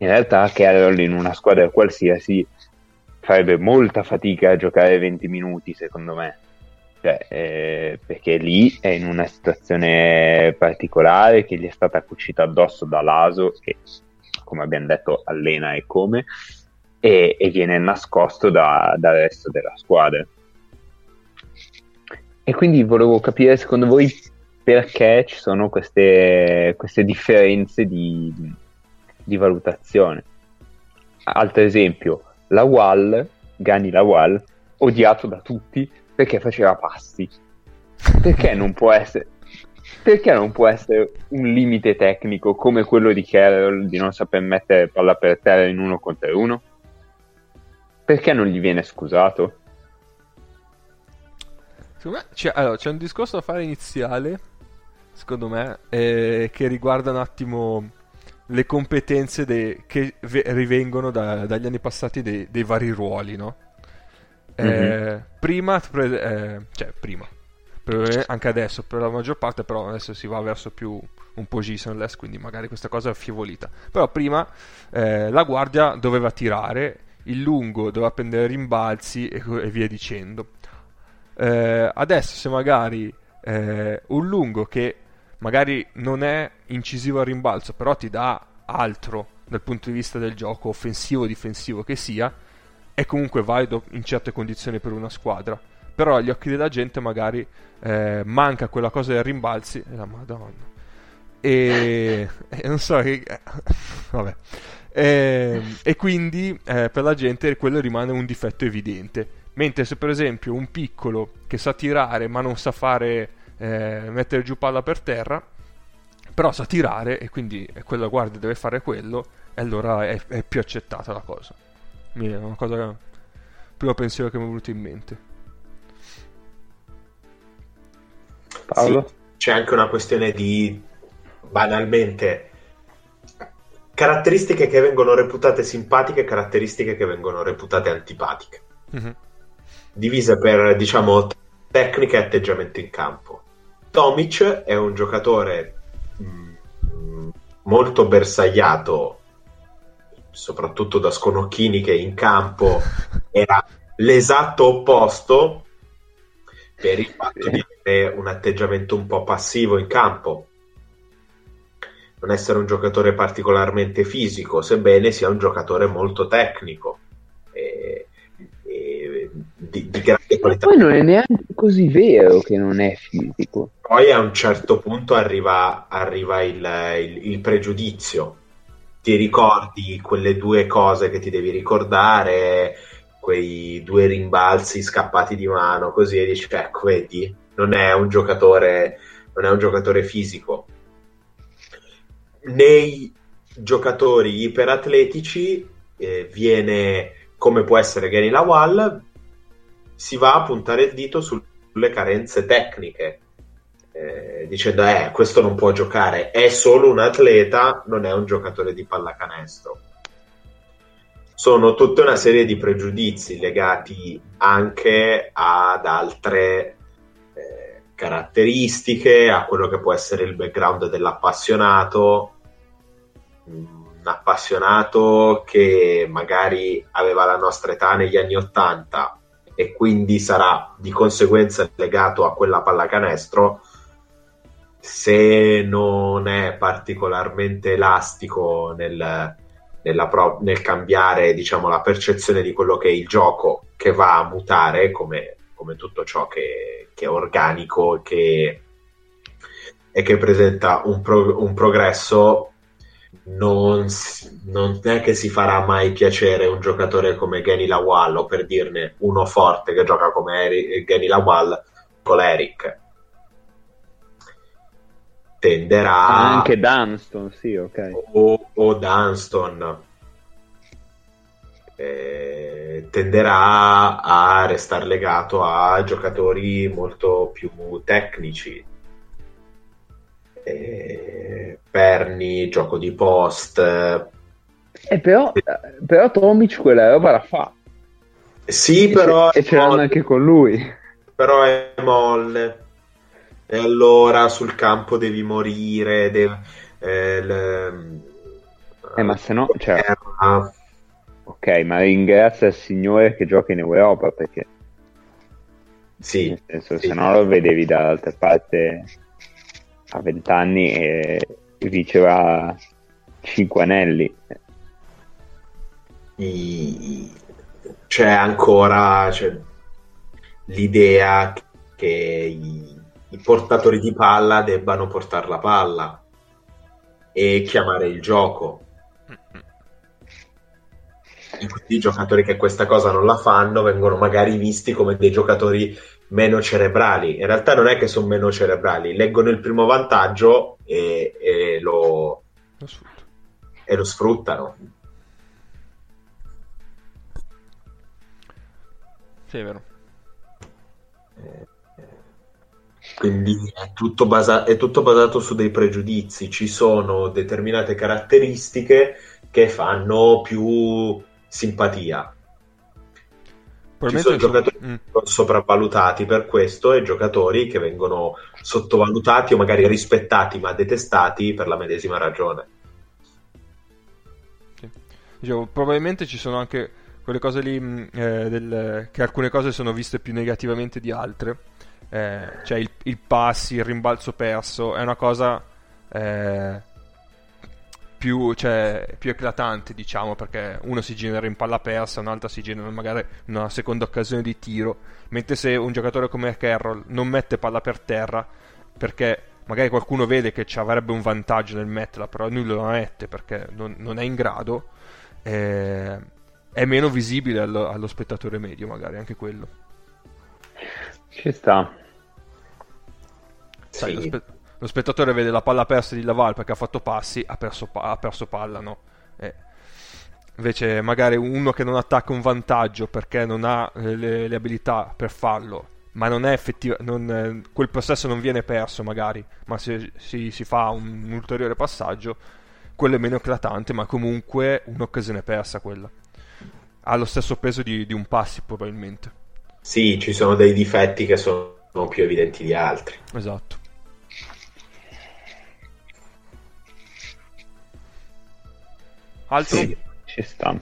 In realtà Carroll in una squadra qualsiasi farebbe molta fatica a giocare 20 minuti secondo me. Cioè, eh, perché lì è in una situazione particolare che gli è stata cucita addosso da Laso, che come abbiamo detto allena e come, e, e viene nascosto da- dal resto della squadra. E quindi volevo capire secondo voi perché ci sono queste, queste differenze di, di valutazione. Altro esempio, la Wall, Gani la Wall, odiato da tutti perché faceva passi. Perché non può essere perché non può essere un limite tecnico come quello di Carroll di non saper mettere palla per terra in uno contro uno? Perché non gli viene scusato? Secondo me c'è, allora, c'è un discorso da fare iniziale, secondo me, eh, che riguarda un attimo le competenze de- che ve- rivengono da- dagli anni passati dei, dei vari ruoli, no? Eh, Mhm. Prima, eh, cioè prima, anche adesso, per la maggior parte, però adesso si va verso più un positionless, quindi magari questa cosa è affievolita. Però prima eh, la guardia doveva tirare, il lungo doveva prendere rimbalzi e, e via dicendo. Eh, adesso se magari eh, un lungo che magari non è incisivo al rimbalzo, però ti dà altro dal punto di vista del gioco offensivo o difensivo che sia, è comunque valido in certe condizioni per una squadra. Però agli occhi della gente magari eh, manca quella cosa del rimbalzi. E la madonna. E, e non so che... vabbè. E, e quindi eh, per la gente quello rimane un difetto evidente. Mentre se per esempio un piccolo che sa tirare ma non sa fare eh, mettere giù palla per terra, però sa tirare e quindi quella guardia deve fare quello, e allora è, è più accettata la cosa. Mi- È una cosa, primo pensiero che mi è venuto in mente. Paolo? Sì, c'è anche una questione di banalmente caratteristiche che vengono reputate simpatiche e caratteristiche che vengono reputate antipatiche. mm-hmm. divise per, diciamo, tecnica e atteggiamento in campo. Tomic è un giocatore mh, mm, molto bersagliato, soprattutto da Sconocchini che in campo era l'esatto opposto per il fatto di avere un atteggiamento un po' passivo in campo non essere un giocatore particolarmente fisico, sebbene sia un giocatore molto tecnico e, e di, di, grande qualità. Ma poi non è neanche così vero che non è fisico. Poi a un certo punto arriva, arriva il, il, il pregiudizio. Ti ricordi quelle due cose che ti devi ricordare, quei due rimbalzi scappati di mano, così e dici, ecco, vedi, non è un giocatore, non è un giocatore fisico. Nei giocatori iperatletici eh, viene, come può essere Gary Lawal, si va a puntare il dito sulle carenze tecniche, eh, dicendo eh, questo non può giocare, è solo un atleta, non è un giocatore di pallacanestro. Sono tutta una serie di pregiudizi legati anche ad altre eh, caratteristiche, a quello che può essere il background dell'appassionato, un appassionato che magari aveva la nostra età negli anni Ottanta e quindi sarà di conseguenza legato a quella pallacanestro, se non è particolarmente elastico nel, pro- nel cambiare diciamo, la percezione di quello che è il gioco che va a mutare come, come tutto ciò che, che è organico che, e che presenta un, pro- un progresso non, non, è che si farà mai piacere un giocatore come Gany Lawal o per dirne uno forte che gioca come Eri- Gany Lawal con Eric tenderà ah, anche Dunston sì ok o, o Dunston eh, tenderà a restare legato a giocatori molto più tecnici eh, perni, gioco di post. Eh, però, però Tomic quella roba la fa. Sì, però... E ce l'hanno anche con lui. Però è molle. E allora sul campo devi morire. Devi, eh, le... eh, ma se no... Cioè... Ok, ma ringrazia il Signore che gioca in Europa perché... Sì. Nel senso, sì. se no lo vedevi dall'altra parte a 20 anni e vinceva 5 anelli. I... C'è ancora c'è l'idea che i... i portatori di palla debbano portare la palla e chiamare il gioco. I giocatori che questa cosa non la fanno vengono magari visti come dei giocatori meno cerebrali. In realtà non è che sono meno cerebrali, leggono il primo vantaggio e, e, lo, lo e lo sfruttano. Sì, è vero. Quindi è tutto, basa- è tutto basato su dei pregiudizi, ci sono determinate caratteristiche che fanno più simpatia ci sono giocatori mm. sopravvalutati per questo e giocatori che vengono sottovalutati o magari rispettati ma detestati per la medesima ragione. Sì. Dicevo, probabilmente ci sono anche quelle cose lì mm, eh, del, che alcune cose sono viste più negativamente di altre. Eh, cioè il, il passi, il rimbalzo perso è una cosa eh, più, cioè, più eclatante, diciamo, perché uno si genera in palla persa, un'altra si genera magari in una seconda occasione di tiro, mentre se un giocatore come Carroll non mette palla per terra, perché magari qualcuno vede che avrebbe un vantaggio nel metterla, però lui lo mette perché non, non è in grado, eh, è meno visibile allo, allo spettatore medio, magari anche quello. Ci sta. Sai, sì. lo, spe- lo spettatore vede la palla persa di Laval perché ha fatto passi, ha perso, pa- ha perso palla, no? Eh. Invece magari uno che non attacca un vantaggio perché non ha eh, le, le abilità per farlo, ma non è effettivo, non, eh, quel possesso non viene perso magari, ma se si, si fa un, un, ulteriore passaggio, quello è meno eclatante, ma comunque un'occasione persa quella. ha lo stesso peso di, di un passi probabilmente. Sì, ci sono dei difetti che sono più evidenti di altri. Esatto. Altro? Sì, ci sta.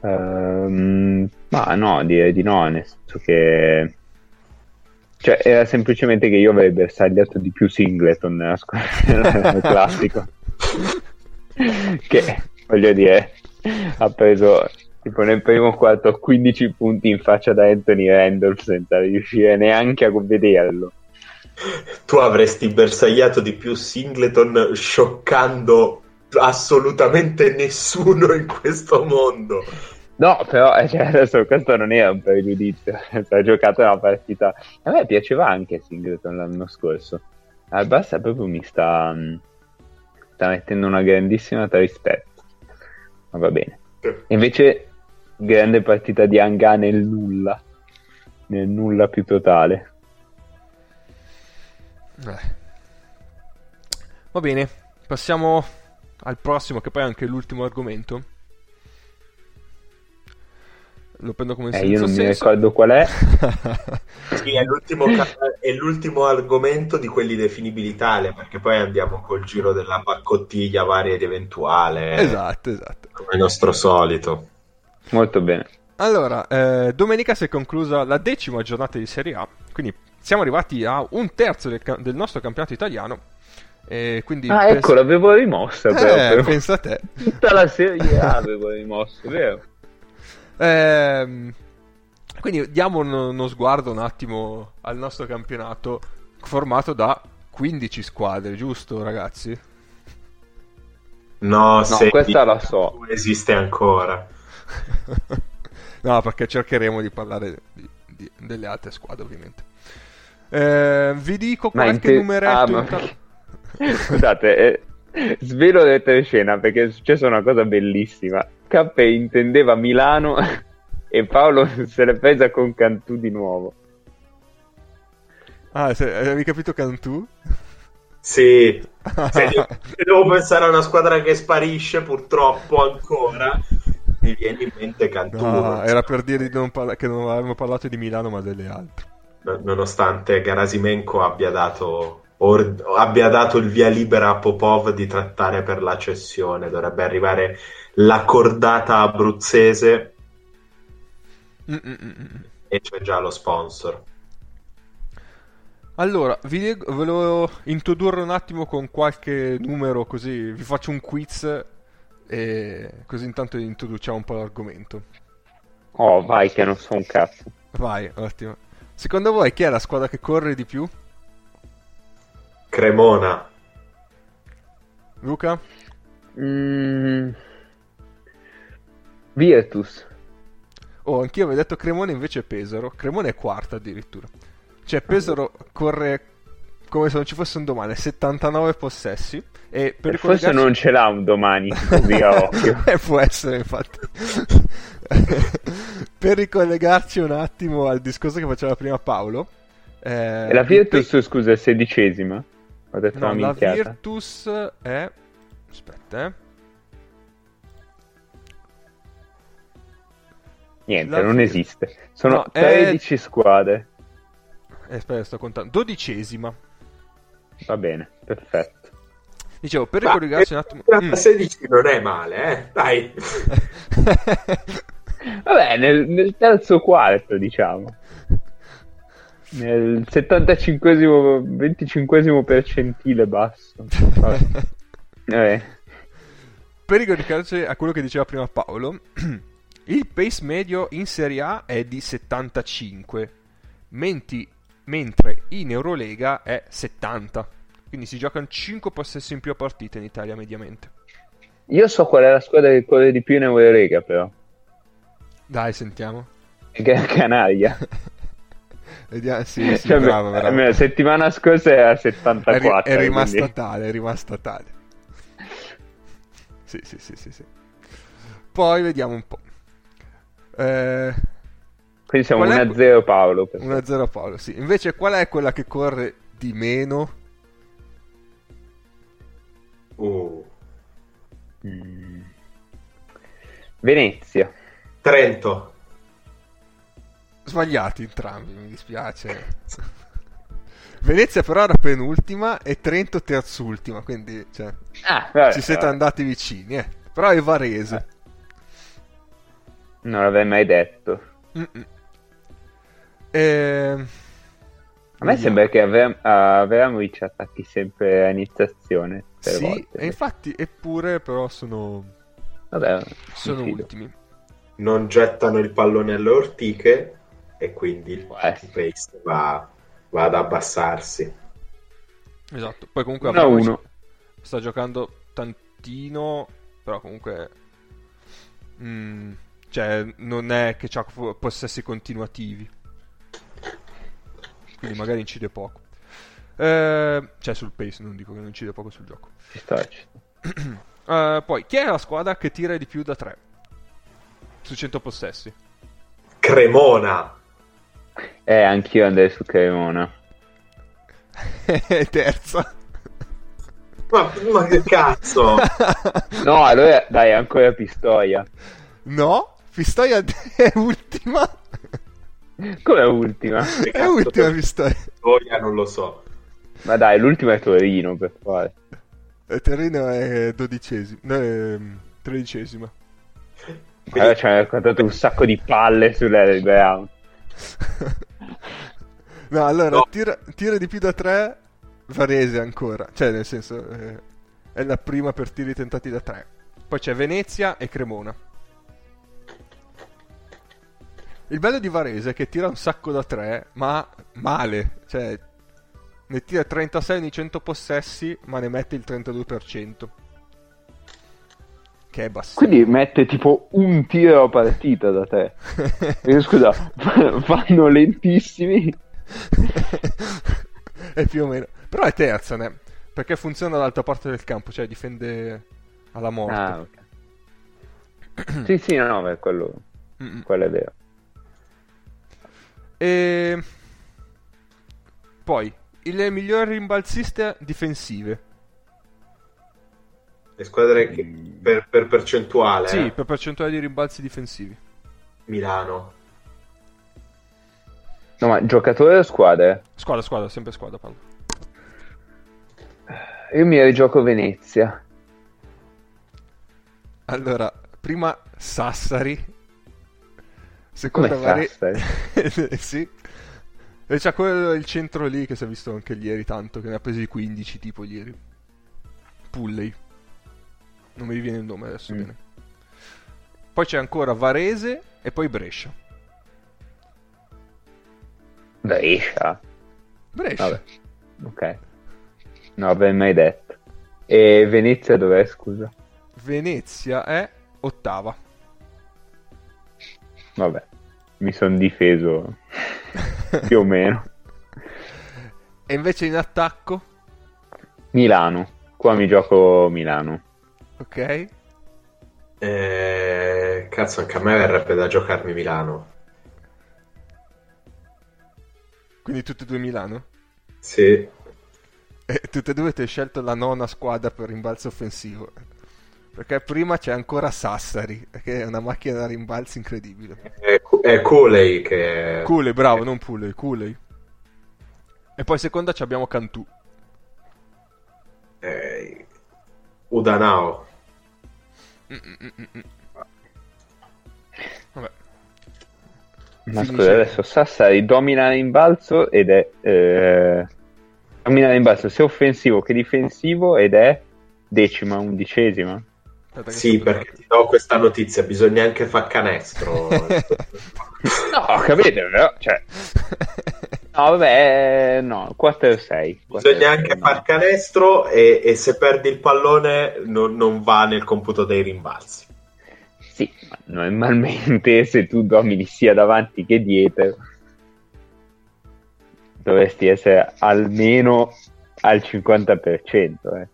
Um, ma no, direi di no, nel senso che... Cioè, era semplicemente che io avrei bersagliato di più Singleton nella squadra classico. che, voglio dire, ha preso tipo nel primo quarto 15 punti in faccia da Anthony Randolph senza riuscire neanche a vederlo. Tu avresti bersagliato di più Singleton scioccando assolutamente nessuno in questo mondo. No, però eh, cioè, adesso questo non era un pregiudizio, ha giocato una partita. A me piaceva anche Singleton l'anno scorso. Al Barça proprio mi sta, mm, sta mettendo una grandissima rispetto. Ma va bene. Invece, grande partita di Anga nel nulla, nel nulla più totale. Eh. Va bene, passiamo al prossimo, che poi è anche l'ultimo argomento lo prendo come eh, io non senso. mi ricordo qual è. sì, è l'ultimo, è l'ultimo, argomento di quelli definibili tale, perché poi andiamo col giro della baccottiglia varia ed eventuale. Esatto, esatto. Come nostro solito. Molto bene. Allora, eh, domenica si è conclusa la decima giornata di Serie A, quindi siamo arrivati a un terzo del, del nostro campionato italiano. E quindi ah, ecco, l'avevo rimossa. Eh, però. pensa a te. Tutta la Serie A l'avevo rimossa, vero? Ehm, quindi diamo uno, uno sguardo un attimo al nostro campionato formato da 15 squadre, giusto ragazzi? No, no questa la so. Esiste ancora. no, perché cercheremo di parlare di, di, delle altre squadre, ovviamente. Eh, vi dico ma qualche te... numeretto. Ah, ma... Scusate, eh, svelo scena perché è successa una cosa bellissima. K intendeva Milano e Paolo se l'è presa con Cantù di nuovo. Ah, se, avevi capito Cantù? Sì, se, se devo pensare a una squadra che sparisce purtroppo ancora, mi viene in mente Cantù. No, era per dire non parla- che non avevamo parlato di Milano ma delle altre. Nonostante Garasimenko abbia dato or- abbia dato il via libera a Popov di trattare per la cessione. Dovrebbe arrivare la cordata abruzzese Mm-mm-mm. e c'è già lo sponsor. Allora, vi leg- volevo introdurre un attimo con qualche numero così vi faccio un quiz e così intanto introduciamo un po' l'argomento. Oh, vai che non so un cazzo. Vai, ottimo. Secondo voi chi è la squadra che corre di più? Cremona. Luca? Mm. Virtus. Oh, anch'io avevo detto Cremone invece Pesaro. Cremone è quarta addirittura. Cioè Pesaro corre come se non ci fosse un domani, 79 possessi. E per e Forse non ce l'ha un domani, così a occhio. eh, può essere infatti. per ricollegarci un attimo al discorso che faceva prima Paolo. Eh, la Virtus, pe... scusa, è sedicesima? Ho detto no, la Virtus è... Aspetta, eh. Niente, la non Vir... esiste. Sono no, 13 è... squadre. Eh, aspetta, sto contando. Dodicesima. Va bene, perfetto. Dicevo, per ricollegarsi un attimo... Mm. 16 non è male, eh? Dai. Vabbè, nel, nel terzo quarto, diciamo nel 75 25 percentile basso. Vabbè. Per ricordarci a quello che diceva prima Paolo, il pace medio in Serie A è di 75, menti, mentre in Eurolega è 70. Quindi si giocano 5 possessi in più a partita in Italia mediamente. Io so qual è la squadra che corre di più in Eurolega, però. Dai, sentiamo. Che Canaglia. Vediamo, sì, sì, cioè, bravo, bravo. La settimana scorsa era 74. È, ri- è rimasta quindi... tale, è rimasta tale. Sì, sì, sì, sì, sì. Poi vediamo un po'. Eh... Quindi siamo 1-0 Paolo. 1-0 Paolo, sì. Invece qual è quella che corre di meno? Oh. Mm. Venezia. Trento. Sbagliati entrambi, mi dispiace. Venezia però era penultima e Trento terzultima, quindi cioè, ah, vabbè, ci siete vabbè. andati vicini. Eh. Però è Varese. Non l'avrei mai detto. Mm-mm. E... A me sembra che Avram- Avramovic attacchi sempre a iniziazione. per Sì, volte. e infatti, eppure però sono, Vabbè, sono ultimi. Non gettano il pallone alle ortiche e quindi il pace va, va ad abbassarsi. Esatto. Poi comunque 1 a Abramovic 1. sta giocando tantino, però comunque... mm, cioè, non è che ha possessi continuativi. Quindi magari incide poco. Eh, cioè sul pace, non dico che non incide poco sul gioco. Ci sta. Eh, poi, chi è la squadra che tira di più da 3? Su 100 possessi. Cremona. Eh, anch'io andrei su Cremona. Terza. Ma, ma che cazzo? No, allora dai, ancora Pistoia. no, Pistoia è ultima. Come ultima? È ultima per Pistoia. Pistoia, non lo so. Ma dai, l'ultima è Torino, per fare. E Torino è dodicesima. No, è mm, tredicesima. Allora ci hanno raccontato un sacco di palle sull'Harry Brown. no, allora, No. Tira, tira di più da 3 Varese ancora. Cioè, nel senso, eh, è la prima per tiri tentati da 3. Poi c'è Venezia e Cremona. Il bello di Varese è che tira un sacco da 3, ma male. Cioè, ne tira 36 ogni 100 possessi, ma ne mette il 32%. Che è bassissimo. Quindi mette tipo un tiro a partita da te. Eh, Scusa, vanno lentissimi. è più o meno. Però è terza, né? Perché funziona dall'altra parte del campo, cioè difende alla morte. Ah, ok. Sì, sì, no, no, beh, quello, quello è vero. E poi le migliori rimbalziste difensive. Le squadre che per, per percentuale. Sì, eh. per percentuale di rimbalzi difensivi. Milano. No, ma giocatore o squadre? Squadra, squadra, sempre squadra, parlo. Io mi rigioco Venezia. Allora, prima Sassari. Vari- Sassari? sì. E c'è quello il centro lì che si è visto anche ieri tanto, che ne ha presi 15 tipo ieri. Pulley. Non mi viene il nome adesso Mm. bene. Poi c'è ancora Varese e poi Brescia. Brescia. Brescia. Vabbè, ok. Non avrei mai detto. E Venezia dov'è, scusa? Venezia è ottava. Vabbè, mi sono difeso più o meno. E invece in attacco, Milano. Qua mi gioco Milano. ok? Eh, cazzo, anche a me verrebbe da giocarmi Milano. Quindi tutte e due Milano. Sì. E tutte e due ti hai scelto la nona squadra per rimbalzo offensivo. Perché prima c'è ancora Sassari, che è una macchina da rimbalzi incredibile. È, è Cooley che... Cooley, bravo, non Pulley, Cooley. E poi seconda ci abbiamo Cantù. eh, Udanao. Vabbè. Ma Finisce- scusa, adesso Sassari domina in balzo ed è... Eh, domina in balzo sia offensivo che difensivo ed è decima, undicesima. Sì, perché ti do questa notizia, bisogna anche far canestro. No, capite, però, cioè... No, vabbè, no, 4 e 6. bisogna anche far canestro e, e se perdi il pallone non, non va nel computo dei rimbalzi. Sì, ma normalmente se tu domini sia davanti che dietro dovresti essere almeno al 50%. Eh.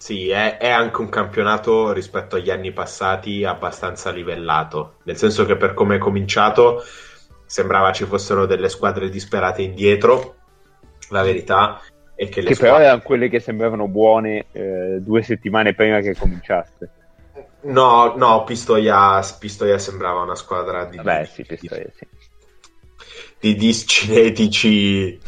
Sì, è, è anche un campionato rispetto agli anni passati abbastanza livellato, nel senso che per come è cominciato sembrava ci fossero delle squadre disperate indietro, la verità è che le Che però squadre... erano quelle che sembravano buone eh, due settimane prima che cominciasse. No, no, Pistoia, Pistoia sembrava una squadra di... Beh, sì, Pistoia, sì. Di discinetici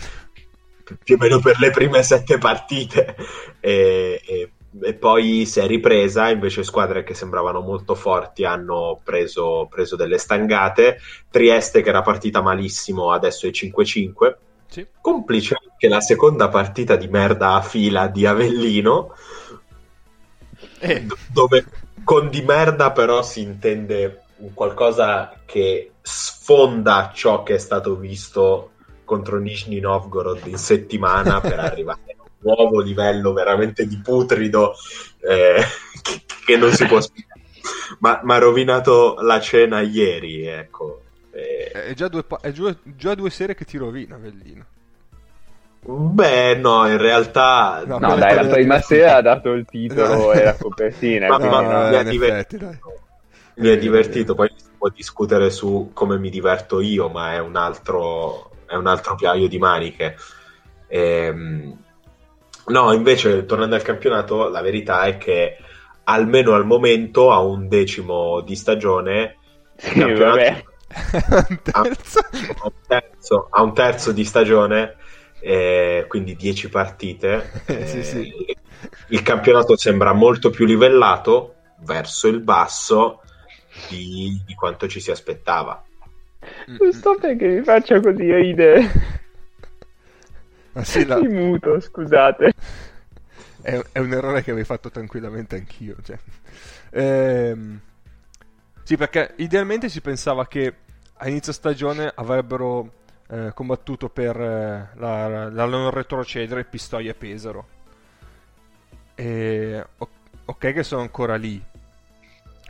più o meno per le prime sette partite e, e, e, poi si è ripresa invece squadre che sembravano molto forti hanno preso, preso delle stangate Trieste che era partita malissimo adesso è 5-5 sì. complice anche la seconda partita di merda a fila di Avellino eh. dove con di merda però si intende qualcosa che sfonda ciò che è stato visto contro Nizhny Novgorod in settimana per arrivare nuovo livello veramente di putrido eh, che, che, non si può spiegare. Ma ha rovinato la cena ieri, ecco. Eh... È, già due, è già, già due serie che ti rovina, Vellino. Beh, no, in realtà. No, no dai, la prima sera ha dato il titolo e la copertina. Ma, ma, no, mi, ha divertito, mi è divertito. Poi si può discutere su come mi diverto io, ma è un altro, è un altro paio di maniche. Ehm, no, invece, tornando al campionato, la verità è che almeno al momento, a un decimo di stagione, sì, vabbè. A, a, un terzo, a un terzo di stagione eh, quindi 10 partite. Eh, sì, sì. Il campionato sembra molto più livellato verso il basso di, di quanto ci si aspettava. Non so perché mi faccia così ridere. Ma sì, la... Mi muto, scusate. È, è, un errore che avevo fatto tranquillamente anch'io. Cioè. Ehm... Sì, perché idealmente si pensava che a inizio stagione avrebbero eh, combattuto per eh, la, la, non retrocedere Pistoia e Pesaro. E, ok che sono ancora lì,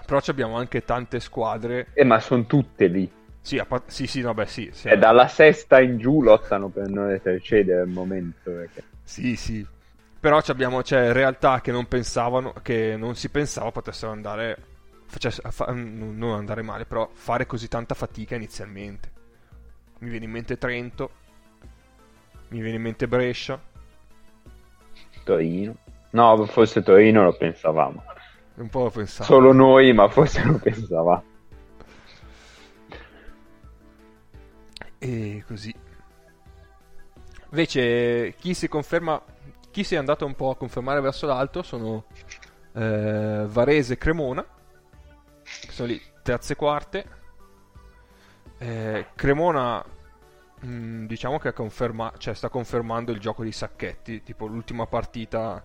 però abbiamo anche tante squadre. Eh, ma sono tutte lì. Sì, a, sì, sì, no, beh, sì. sì e dalla sesta in giù lottano per non retrocedere al momento. Perché... Sì, sì. Però abbiamo cioè, realtà che non pensavano, che non si pensava potessero andare, facesse, fa, non andare male, però fare così tanta fatica inizialmente mi viene in mente Trento, mi viene in mente Brescia. Torino. No, forse Torino lo pensavamo. Un po' lo pensavamo. Solo noi, ma forse lo pensavamo. E così. Invece, chi si conferma, chi si è andato un po' a confermare verso l'alto sono eh, Varese e Cremona, che sono lì terze e quarte eh, Cremona mh, mm, diciamo che conferma- cioè, sta confermando il gioco di Sacchetti, tipo l'ultima partita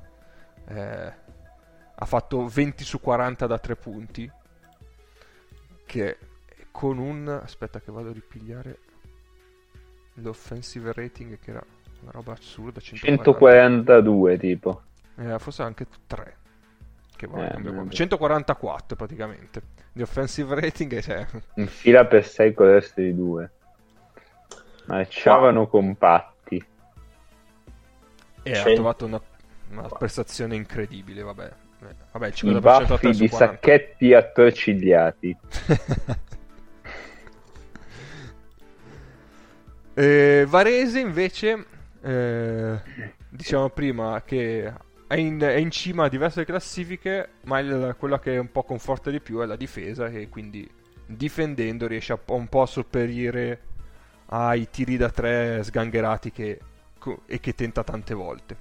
eh, ha fatto 20 su 40 da 3 punti, che con un... aspetta che vado a ripigliare l'offensive rating che era una roba assurda 142 tipo. Eh, forse anche 3 che va eh, 144 praticamente. Di offensive rating cioè... in fila per 6 con resto di 2 marciavano wow. compatti. E C'è... ha trovato una, una prestazione incredibile vabbè. Eh, Vabbè, il 50% I baffi di sacchetti attorcigliati. Eh, Varese invece, eh, diciamo prima che è in, è in, cima a diverse classifiche, ma il, quella che un po' conforta di più è la difesa e quindi difendendo riesce a, un po' a sopperire ai tiri da tre sgangherati che, e che tenta tante volte.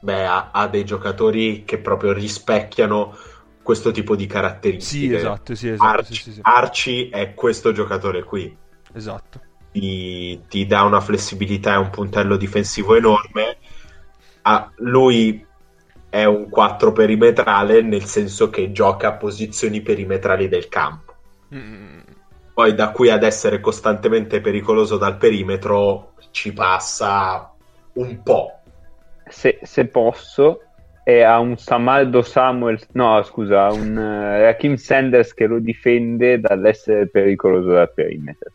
Beh, ha, ha, dei giocatori che proprio rispecchiano questo tipo di caratteristiche. Sì, esatto, sì, esatto. Arci, sì, sì. Arci è questo giocatore qui. Esatto. Ti, ti dà una flessibilità e un puntello difensivo enorme ah, lui è un 4 perimetrale nel senso che gioca a posizioni perimetrali del campo. Mm. Poi da qui ad essere costantemente pericoloso dal perimetro ci passa un po'. Se, se posso, è a un Samaldo Samuels, no scusa, un uh, Rakim Sanders che lo difende dall'essere pericoloso dal perimetro.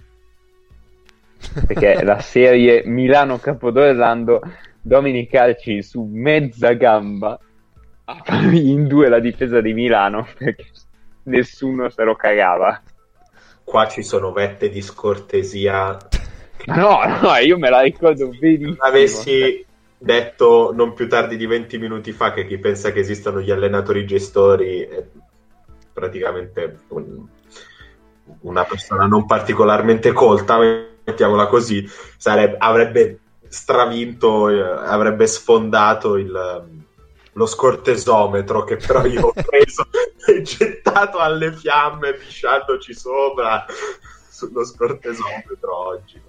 Perché la serie Milano-Capodorlando Dominic Alci su mezza gamba in due la difesa di Milano perché nessuno se lo cagava. Qua ci sono vette di scortesia. No, no, io me la ricordo benissimo. Avessi detto non più tardi di 20 minuti fa che chi pensa che esistano gli allenatori gestori praticamente un, una persona non particolarmente colta, mettiamola così, sarebbe, avrebbe stravinto, eh, avrebbe sfondato il, lo scortesometro che però io ho preso e gettato alle fiamme pisciandoci sopra sullo scortesometro oggi.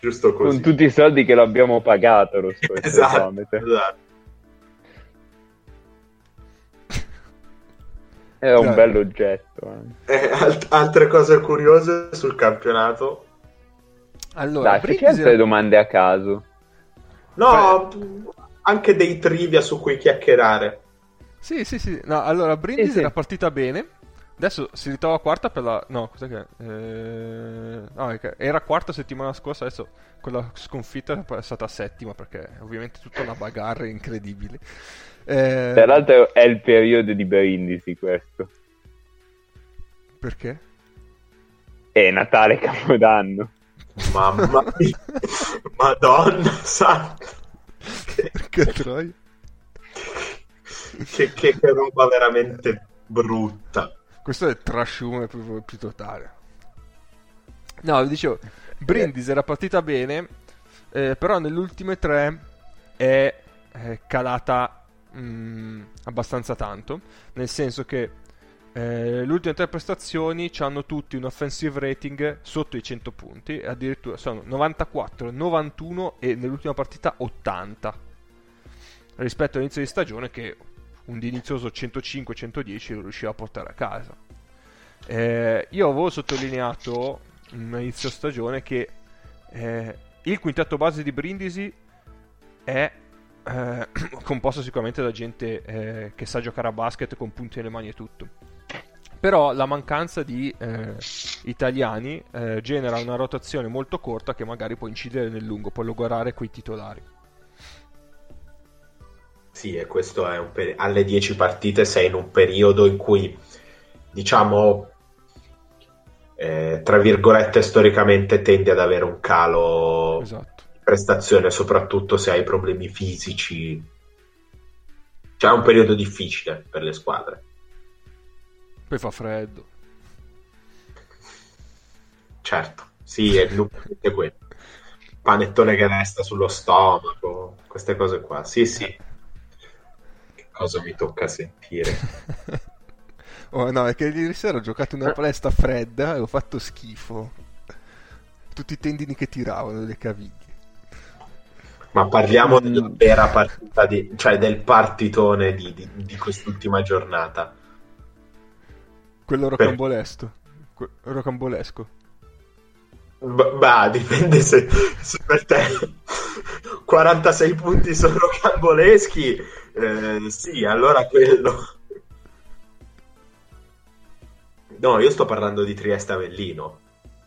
Giusto così. Con tutti i soldi che l'abbiamo pagato lo scortesometro. esatto, esatto. È un bello oggetto. Eh. Eh, alt- altre cose curiose sul campionato? Allora, Dai, Brindisi... le domande a caso. No, Beh. anche dei trivia su cui chiacchierare. Sì, sì, sì. No, allora, Brindisi sì, era partita bene. Adesso si ritrova quarta per la... No, cos'è che... Eh... No, era quarta settimana scorsa, adesso con la sconfitta è stata settima perché ovviamente tutta una bagarre incredibile. Eh... Tra l'altro è il periodo di Brindisi questo. Perché? È Natale Capodanno. Mamma mia. Madonna santa. Che troia. Che, che, che, roba veramente brutta. Questo è trash humor più, più totale. No, dicevo, Brindisi era partita bene, eh, però nelle ultime tre è, è calata mh, mm, abbastanza tanto, nel senso che eh, le ultime tre prestazioni hanno tutti un offensive rating sotto i 100 punti, addirittura sono 94, 91 e nell'ultima partita 80 rispetto all'inizio di stagione che un dinizioso 105-110 lo riusciva a portare a casa. Eh, io avevo sottolineato inizio stagione che eh, il quintetto base di Brindisi è eh, composto sicuramente da gente eh, che sa giocare a basket con punti nelle mani e tutto però la mancanza di eh, italiani eh, genera una rotazione molto corta che magari può incidere nel lungo, può logorare quei titolari. Sì, e questo è un per... alle 10 partite sei in un periodo in cui, diciamo, eh, tra virgolette, storicamente tendi ad avere un calo esatto. Prestazione, soprattutto se hai problemi fisici. Cioè è un periodo difficile per le squadre. Poi fa freddo. Certo, sì, è è quello. Panettone che resta sullo stomaco, queste cose qua. Sì, sì. Che cosa mi tocca sentire? oh no, è che ieri sera ho giocato una palestra fredda e ho fatto schifo. Tutti i tendini che tiravano, le caviglie. Ma parliamo mm. della vera partita, di, cioè del partitone di, di, di quest'ultima giornata quello rocambolesco. Que- rocambolesco. Bah, dipende se, se, per te 46 punti sono rocamboleschi. Eh, sì, allora quello. No, io sto parlando di Trieste Avellino.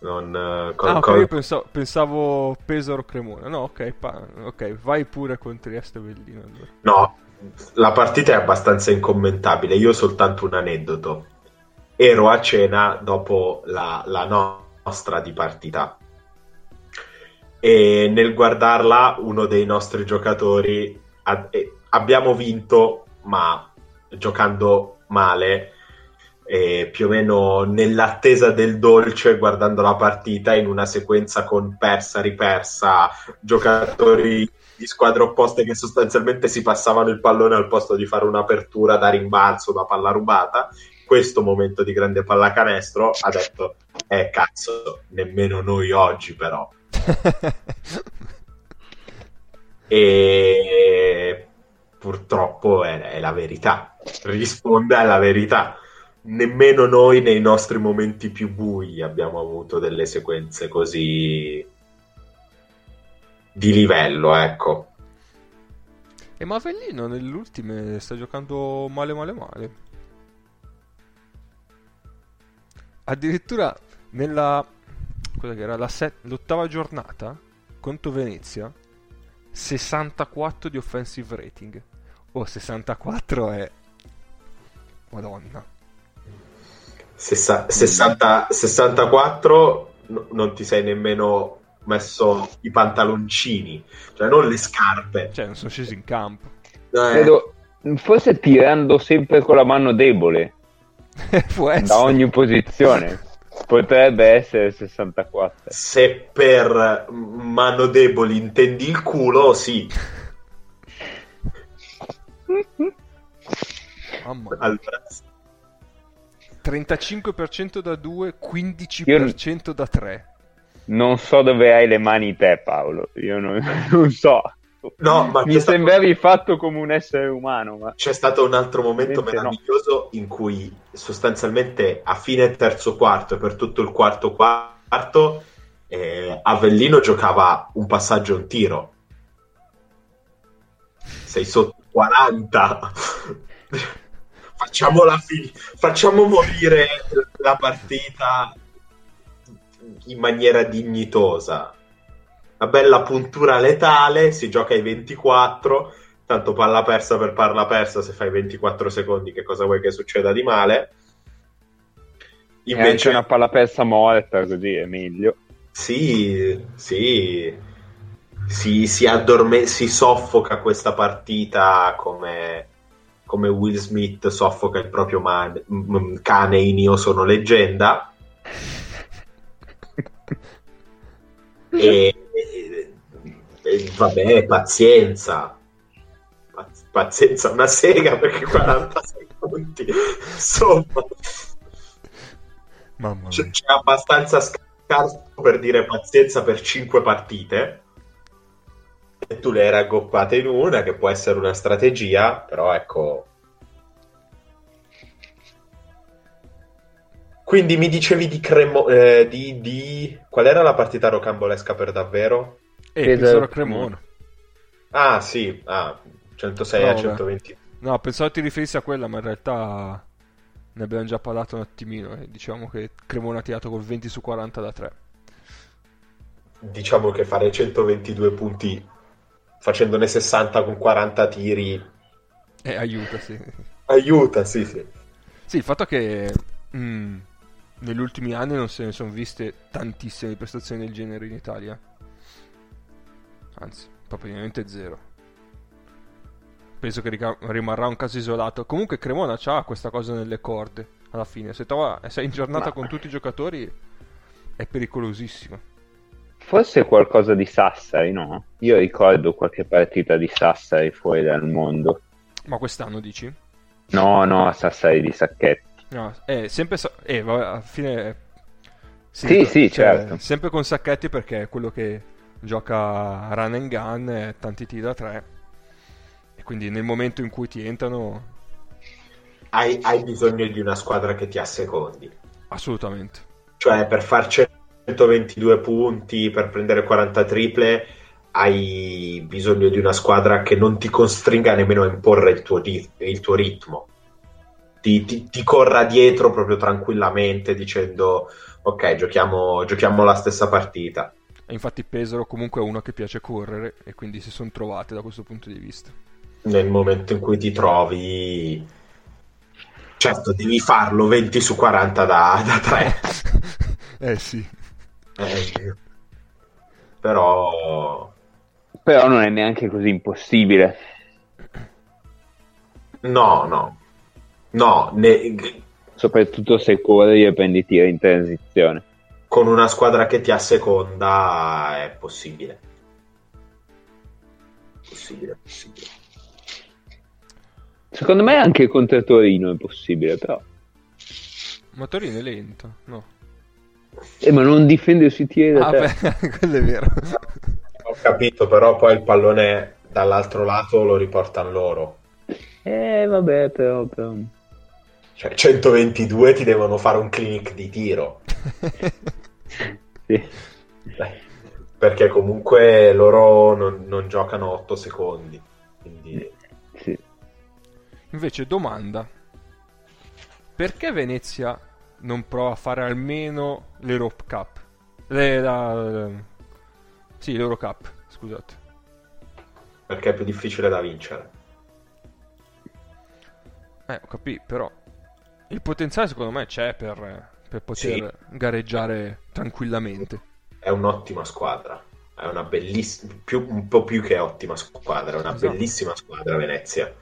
Non, uh, con, ah, ok, con... pensavo, pensavo Pesaro Cremona. No, ok, pa- ok, vai pure con Trieste Avellino. Allora. No, la partita è abbastanza incommentabile. Io ho soltanto un aneddoto ero a cena dopo la, la nostra di partita e nel guardarla uno dei nostri giocatori eh, abbiamo vinto ma giocando male e più o meno nell'attesa del dolce guardando la partita in una sequenza con persa ripersa giocatori di squadre opposte che sostanzialmente si passavano il pallone al posto di fare un'apertura da rimbalzo da palla rubata. Questo momento di grande pallacanestro ha detto eh cazzo nemmeno noi oggi però. E purtroppo è, è, la verità. Risponde alla verità nemmeno noi nei nostri momenti più bui abbiamo avuto delle sequenze così di livello ecco. E Mavellino nell'ultime sta giocando male male male. Addirittura nella cosa che era la set, l'ottava giornata contro Venezia 64 di offensive rating. Oh, 64 è madonna Sessa, 60, 64 no, non ti sei nemmeno messo i pantaloncini cioè non le scarpe cioè non sono scesi in campo eh. credo, Forse tirando sempre con la mano debole. Da ogni posizione. Potrebbe essere 64. Se per mano debole intendi il culo, sì. Mamma. Allora, 35% da 2, 15% Io... da 3. Non so dove hai le mani te, Paolo. Io non, non so. No, ma mi sembravi stato... fatto come un essere umano. Ma... C'è stato un altro momento meraviglioso no. in cui sostanzialmente a fine terzo quarto e per tutto il quarto quarto eh, Avellino giocava un passaggio e un tiro. Sei sotto 40. Facciamola fi- facciamo morire la partita in maniera dignitosa. Una bella puntura letale, si gioca ai 24, tanto palla persa per palla persa, se fai 24 secondi che cosa vuoi che succeda di male? Invece una palla persa morta, così è meglio. Sì, sì, si, si, addorme- si soffoca questa partita come, come Will Smith soffoca il proprio man- m- cane in Io sono leggenda. e, e, e, vabbè, pazienza. Pazienza, una sega perché 40 secondi. Insomma, c'è, c'è abbastanza scarso per dire pazienza per 5 partite e tu le hai raggoppate in una, che può essere una strategia, però ecco... Quindi mi dicevi di Cremo... Eh, di, di... Qual era la partita rocambolesca per davvero? Eh, Pesaro Cremona. Ah, sì, ah, 106 no, a 120. No, pensavo ti riferissi a quella, ma in realtà ne abbiamo già parlato un attimino. Eh. Diciamo che Cremona ha tirato col 20 su 40 da 3. Diciamo che fare 122 punti facendone 60 con 40 tiri. Eh, aiuta, sì. Aiuta, sì, sì. Sì, il fatto che mh, mm, negli ultimi anni non se ne sono viste tantissime prestazioni del genere in Italia. Anzi, praticamente zero. Penso che rica- rimarrà un caso isolato. Comunque Cremona ha questa cosa nelle corde. Alla fine, se trova, sei in giornata Ma... con tutti i giocatori, è pericolosissimo. Forse qualcosa di Sassari, no? Io ricordo qualche partita di Sassari fuori dal mondo. Ma quest'anno dici? No, no, Sassari di Sacchetti. No, eh, sempre... So- eh, vabbè, alla fine... Sì, sì, sì cioè, certo. Sempre con Sacchetti perché è quello che gioca run and gun, e tanti tiri da tre. E quindi nel momento in cui ti entrano... Hai, hai bisogno di una squadra che ti assecondi. Assolutamente. Cioè, per farci 122 punti per prendere 40 triple, hai bisogno di una squadra che non ti costringa nemmeno a imporre il tuo, il tuo ritmo. Ti, ti, ti, corra dietro proprio tranquillamente dicendo ok, giochiamo, giochiamo la stessa partita. Infatti Pesaro comunque è uno che piace correre e quindi si sono trovate da questo punto di vista. Nel momento in cui ti trovi... Certo, devi farlo 20 su 40 da, da 3. eh sì. Eh, però... Però non è neanche così impossibile. No, no. No, ne... soprattutto se corri e prendi tiri in transizione. Con una squadra che ti asseconda è possibile. Possibile, possibile. Secondo me anche contro Torino è possibile, però. Ma Torino è lento, no? Eh, ma non difende sui tiri da ah, beh, quello è vero. Ho capito, però poi il pallone dall'altro lato lo riportano loro. Eh, vabbè, però, però... Cioè, 122 ti devono fare un clinic di tiro. sì. Beh, perché comunque loro non, non giocano 8 secondi. Quindi... Sì. Invece, domanda. Perché Venezia non prova a fare almeno l'Europe Cup. Le, la, la, sì, l'Eurocup, scusate. Perché è più difficile da vincere. Eh, ho capito, però il potenziale secondo me c'è per, per poter sì. gareggiare tranquillamente. È un'ottima squadra. È una bellissima, più, un po' più che ottima squadra, è una esatto. bellissima squadra Venezia.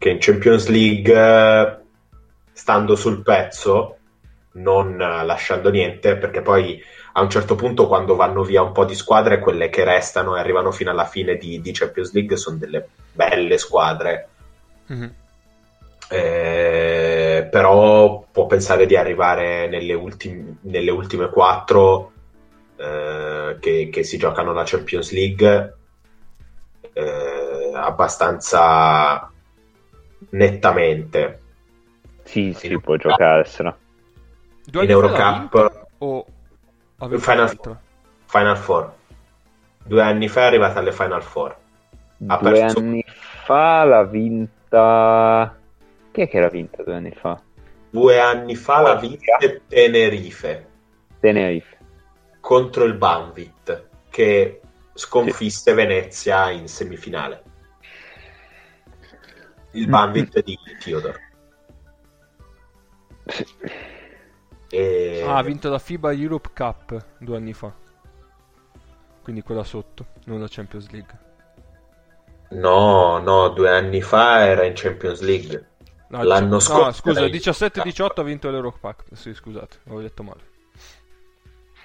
Che in Champions League, stando sul pezzo, non lasciando niente, perché poi a un certo punto quando vanno via un po' di squadre, quelle che restano e arrivano fino alla fine di, di Champions League sono delle belle squadre. Mm-hmm. Eh, però può pensare di arrivare nelle, ultim- nelle ultime quattro eh, che, che, si giocano la Champions League eh, abbastanza nettamente. Sì, si può giocarsela. In Eurocup o Final Four. Final Four. Due anni fa è arrivata alle Final Four. Ha due perso... anni fa l'ha vinta... Chi è che l'ha vinta due anni fa? Due anni fa l'ha vinta Tenerife. Tenerife. Contro il Banvit, che sconfisse sì. Venezia in semifinale. Il Banvit di Theodore. Sì. E... Ah, ha vinto la FIBA Europe Cup due anni fa. Quindi quella sotto, non la Champions League. No, no, due anni fa era in Champions League. No, L'anno c- scorso. No, scusa, 17-18 ha vinto l'Europe Cup. Sì, scusate, avevo detto male.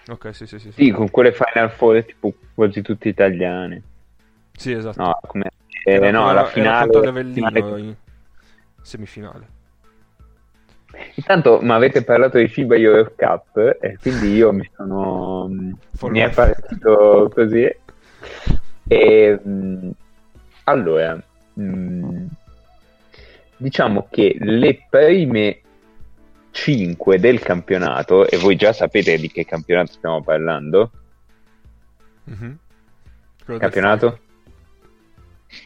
Ok, sì, sì, sì. Sì, con quelle Final Four tipo quasi tutte italiane. Sì, esatto. No, come... Eh, no, la finale, finale... in semifinale. Intanto mi avete parlato di FIBA Euro Cup e quindi io mi sono mi è partito così. E allora mh, diciamo che le prime 5 del campionato e voi già sapete di che campionato stiamo parlando? Mm-hmm. campionato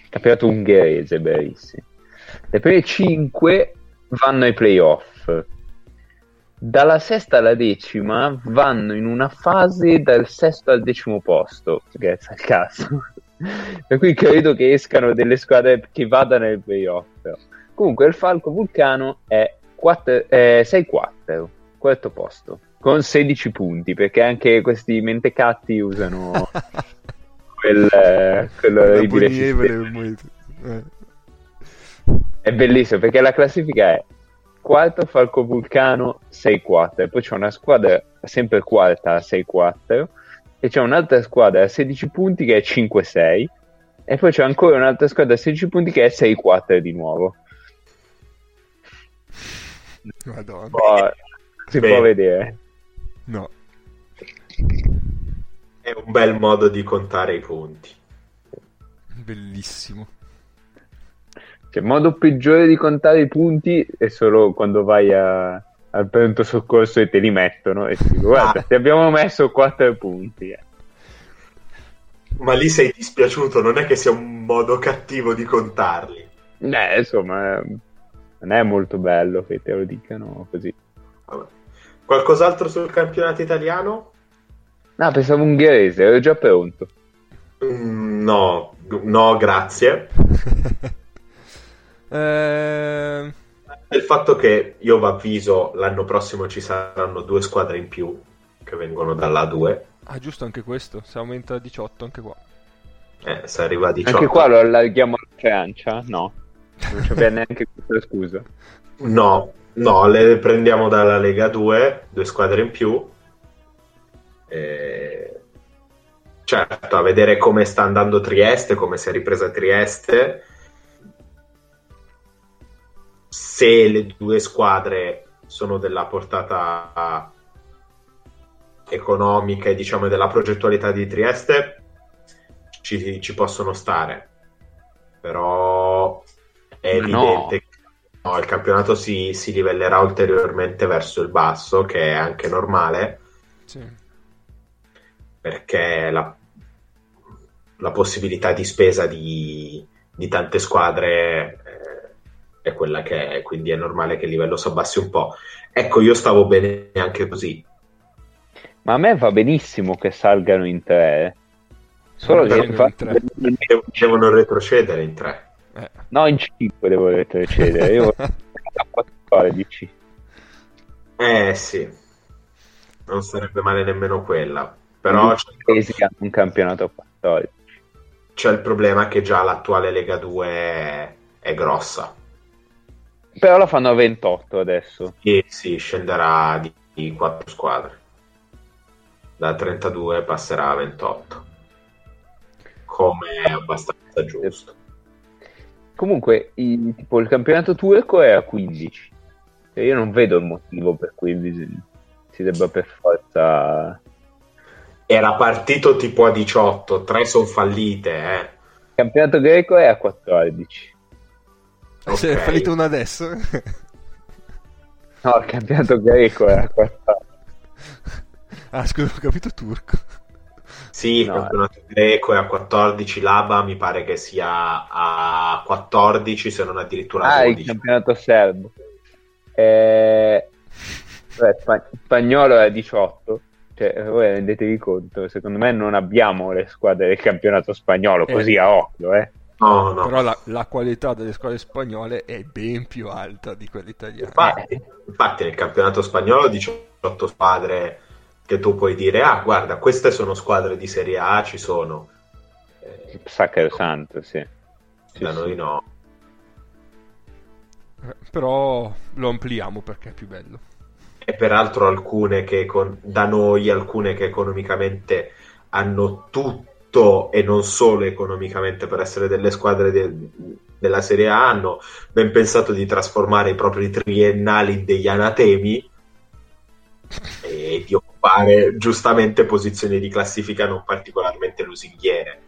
campionato ungherese bellissimo le prime 5 vanno ai playoff. Dalla sesta alla decima vanno in una fase dal sesto al decimo posto, grazie al caso. per cui credo che escano delle squadre che vadano ai playoff. Comunque il Falco Vulcano è 4, eh, 6-4, quarto posto, con 16 punti, perché anche questi mentecatti usano quel, eh, quello orribile è bellissimo perché la classifica è quarto Falco Vulcano 6-4 e poi c'è una squadra sempre quarta a 6-4 e c'è un'altra squadra a 16 punti che è 5-6 e poi c'è ancora un'altra squadra a 16 punti che è 6-4 di nuovo. Madonna. Poi, si Beh. può vedere. No è un bel modo di contare i punti bellissimo cioè, il modo peggiore di contare i punti è solo quando vai a, al pronto soccorso e te li mettono e ti dico, guarda, ah. ti abbiamo messo 4 punti. Eh. Ma lì sei dispiaciuto, non è che sia un modo cattivo di contarli. Eh, insomma, non è molto bello che te lo dicano così. Vabbè. Qualcos'altro sul campionato italiano? No, pensavo ungherese, ero già pronto. Mm, no, no, grazie. Eh... Il fatto che io vi avviso l'anno prossimo ci saranno due squadre in più che vengono dalla 2. Ah, giusto anche questo. Si aumenta a 18 anche qua. Eh, se arriva a 18. Anche qua lo allarghiamo a Francia? No. Non c'è neanche questa scusa. No, no, le prendiamo dalla Lega 2, due squadre in più. E... Certo, a vedere come sta andando Trieste, come si è ripresa Trieste se le due squadre sono della portata economica e diciamo della progettualità di Trieste ci, ci possono stare però è evidente no. che no, il campionato si, si, livellerà ulteriormente verso il basso che è anche normale sì. Perché la, la possibilità di spesa di, di tante squadre è quella che è, quindi è normale che il livello si abbassi un po'. Ecco, io stavo bene anche così. Ma a me va benissimo che salgano in tre. Solo che in fa... devono retrocedere in tre. Eh. No, in cinque devo retrocedere. Io voglio di C. Eh sì, non sarebbe male nemmeno quella. Però c'è un campionato a 14. C'è il problema che già l'attuale Lega 2 è, è grossa però la fanno a 28 adesso. Sì, sì, scenderà di, di 4 squadre. Da 32 passerà a 28. Come è abbastanza giusto. Comunque, il, tipo, il campionato turco è a 15. Cioè, io non vedo il motivo per cui si debba per forza... Era partito tipo a 18, 3 sono fallite, eh. Il campionato greco è a 14. Okay. Se è fallito uno adesso? no, il campionato greco è a 14. Ah, scusa, ho capito turco. Sì, il no, campionato eh. greco è a 14, l'ABA mi pare che sia a 14, se non addirittura a ah, 12. il campionato serbo. Eh... Beh, spagnolo è a 18. Cioè, voi rendetevi conto, secondo me non abbiamo le squadre del campionato spagnolo eh. così a occhio, eh. No, no. Però la, la, qualità delle squadre spagnole è ben più alta di quelle italiane. Infatti, infatti nel campionato spagnolo 18 squadre che tu puoi dire, ah guarda, queste sono squadre di Serie A, ci sono. Eh, Sacrosanto, sì. Da sì, noi sì. no. Eh, però lo ampliamo perché è più bello. E peraltro alcune che con, da noi, alcune che economicamente hanno tutto e non solo economicamente per essere delle squadre de- della Serie A hanno ben pensato di trasformare i propri triennali in degli anatemi e di occupare giustamente posizioni di classifica non particolarmente lusinghiere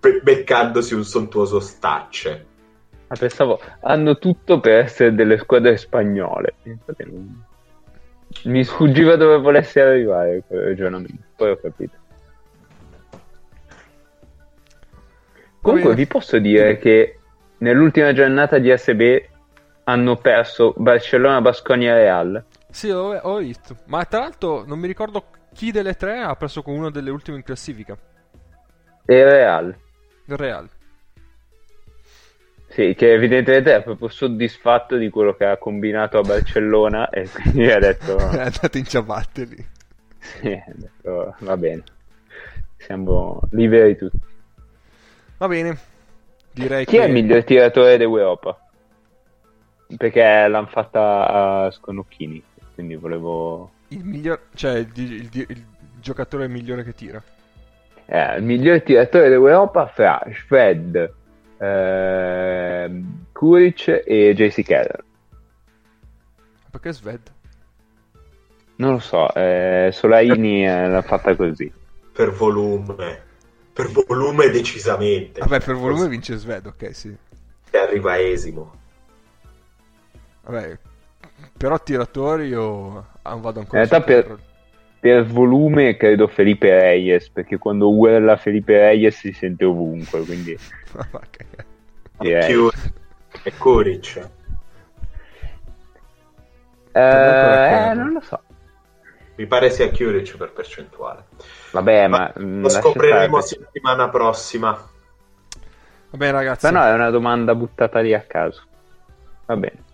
be- beccandosi un sontuoso stacce ah, pensavo hanno tutto per essere delle squadre spagnole mi sfuggiva dove volessi arrivare quel ragionamento poi ho capito Comunque vi posso dire che nell'ultima giornata di ASB hanno perso Barcellona, Basconia e Real. Sì, ho, ho, visto. Ma tra l'altro non mi ricordo chi delle tre ha perso con una delle ultime in classifica. E Real. Real. Sì, che evidentemente è proprio soddisfatto di quello che ha combinato a Barcellona e quindi ha detto... è andato in ciabatte lì. Sì, ha detto va bene. Siamo liberi tutti. Va bene. Direi Chi che... è il miglior tiratore d'Europa? Perché l'hanno fatta a Sconocchini, quindi volevo... Il miglior... cioè il, il, il, il giocatore migliore che tira? Eh, il miglior tiratore d'Europa fra Shred, eh, Kuric e JC Keller. Perché Sved? Non lo so, eh, Solaini eh, l'ha fatta così. Per volume per volume decisamente. Vabbè, per volume Così. vince Sved, ok, sì. E arriva esimo. Vabbè, però tiratori io vado ancora... In realtà per, per, volume credo Felipe Reyes, perché quando urla Felipe Reyes si sente ovunque, quindi... Direi. E Kuric. Eh, eh, non lo so. Mi pare sia Curic per percentuale. Vabbè, ma, ma lo scopriremo settimana prossima. Va bene, ragazzi. Ma no, è una domanda buttata lì a caso. Va bene.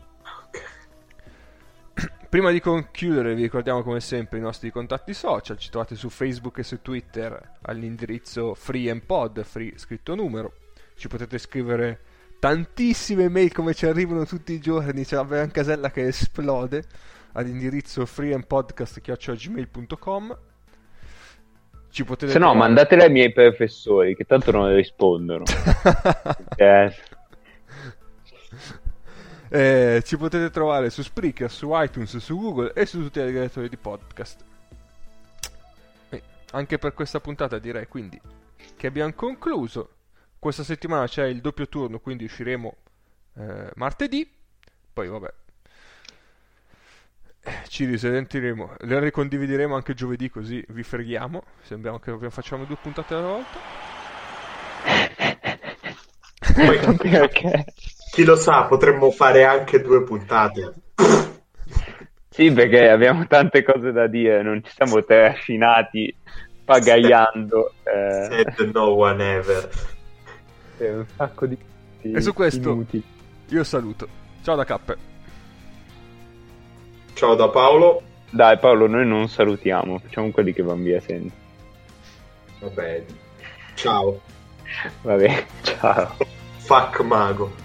Prima di concludere, vi ricordiamo come sempre i nostri contatti social. Ci trovate su Facebook e su Twitter all'indirizzo FreeandPod, free scritto numero. Ci potete scrivere tantissime mail come ci arrivano tutti i giorni. C'è la casella che esplode all'indirizzo freeandpodcast.gmail.com ci potete Se no, mandatele ai miei professori, che tanto non rispondono. eh. Eh, ci potete trovare su Spreaker, su iTunes, su Google e su tutti gli aggregatori di podcast. E anche per questa puntata direi quindi che abbiamo concluso. Questa settimana c'è il doppio turno, quindi usciremo eh, martedì. Poi vabbè, ci risentiremo, le ricondivideremo anche giovedì così vi freghiamo, sembriamo che facciamo due puntate alla volta. Poi, okay. Chi lo sa, potremmo fare anche due puntate. Sì, perché abbiamo tante cose da dire, non ci siamo trascinati pagaiando. Eh... Said no one ever. È un sacco di... E su questo minuti. io saluto. Ciao da Cappe. Ciao da Paolo. Dai Paolo, noi non salutiamo, facciamo quelli che vanno via sempre. Va bene. Ciao. Va bene, ciao. Fuck mago.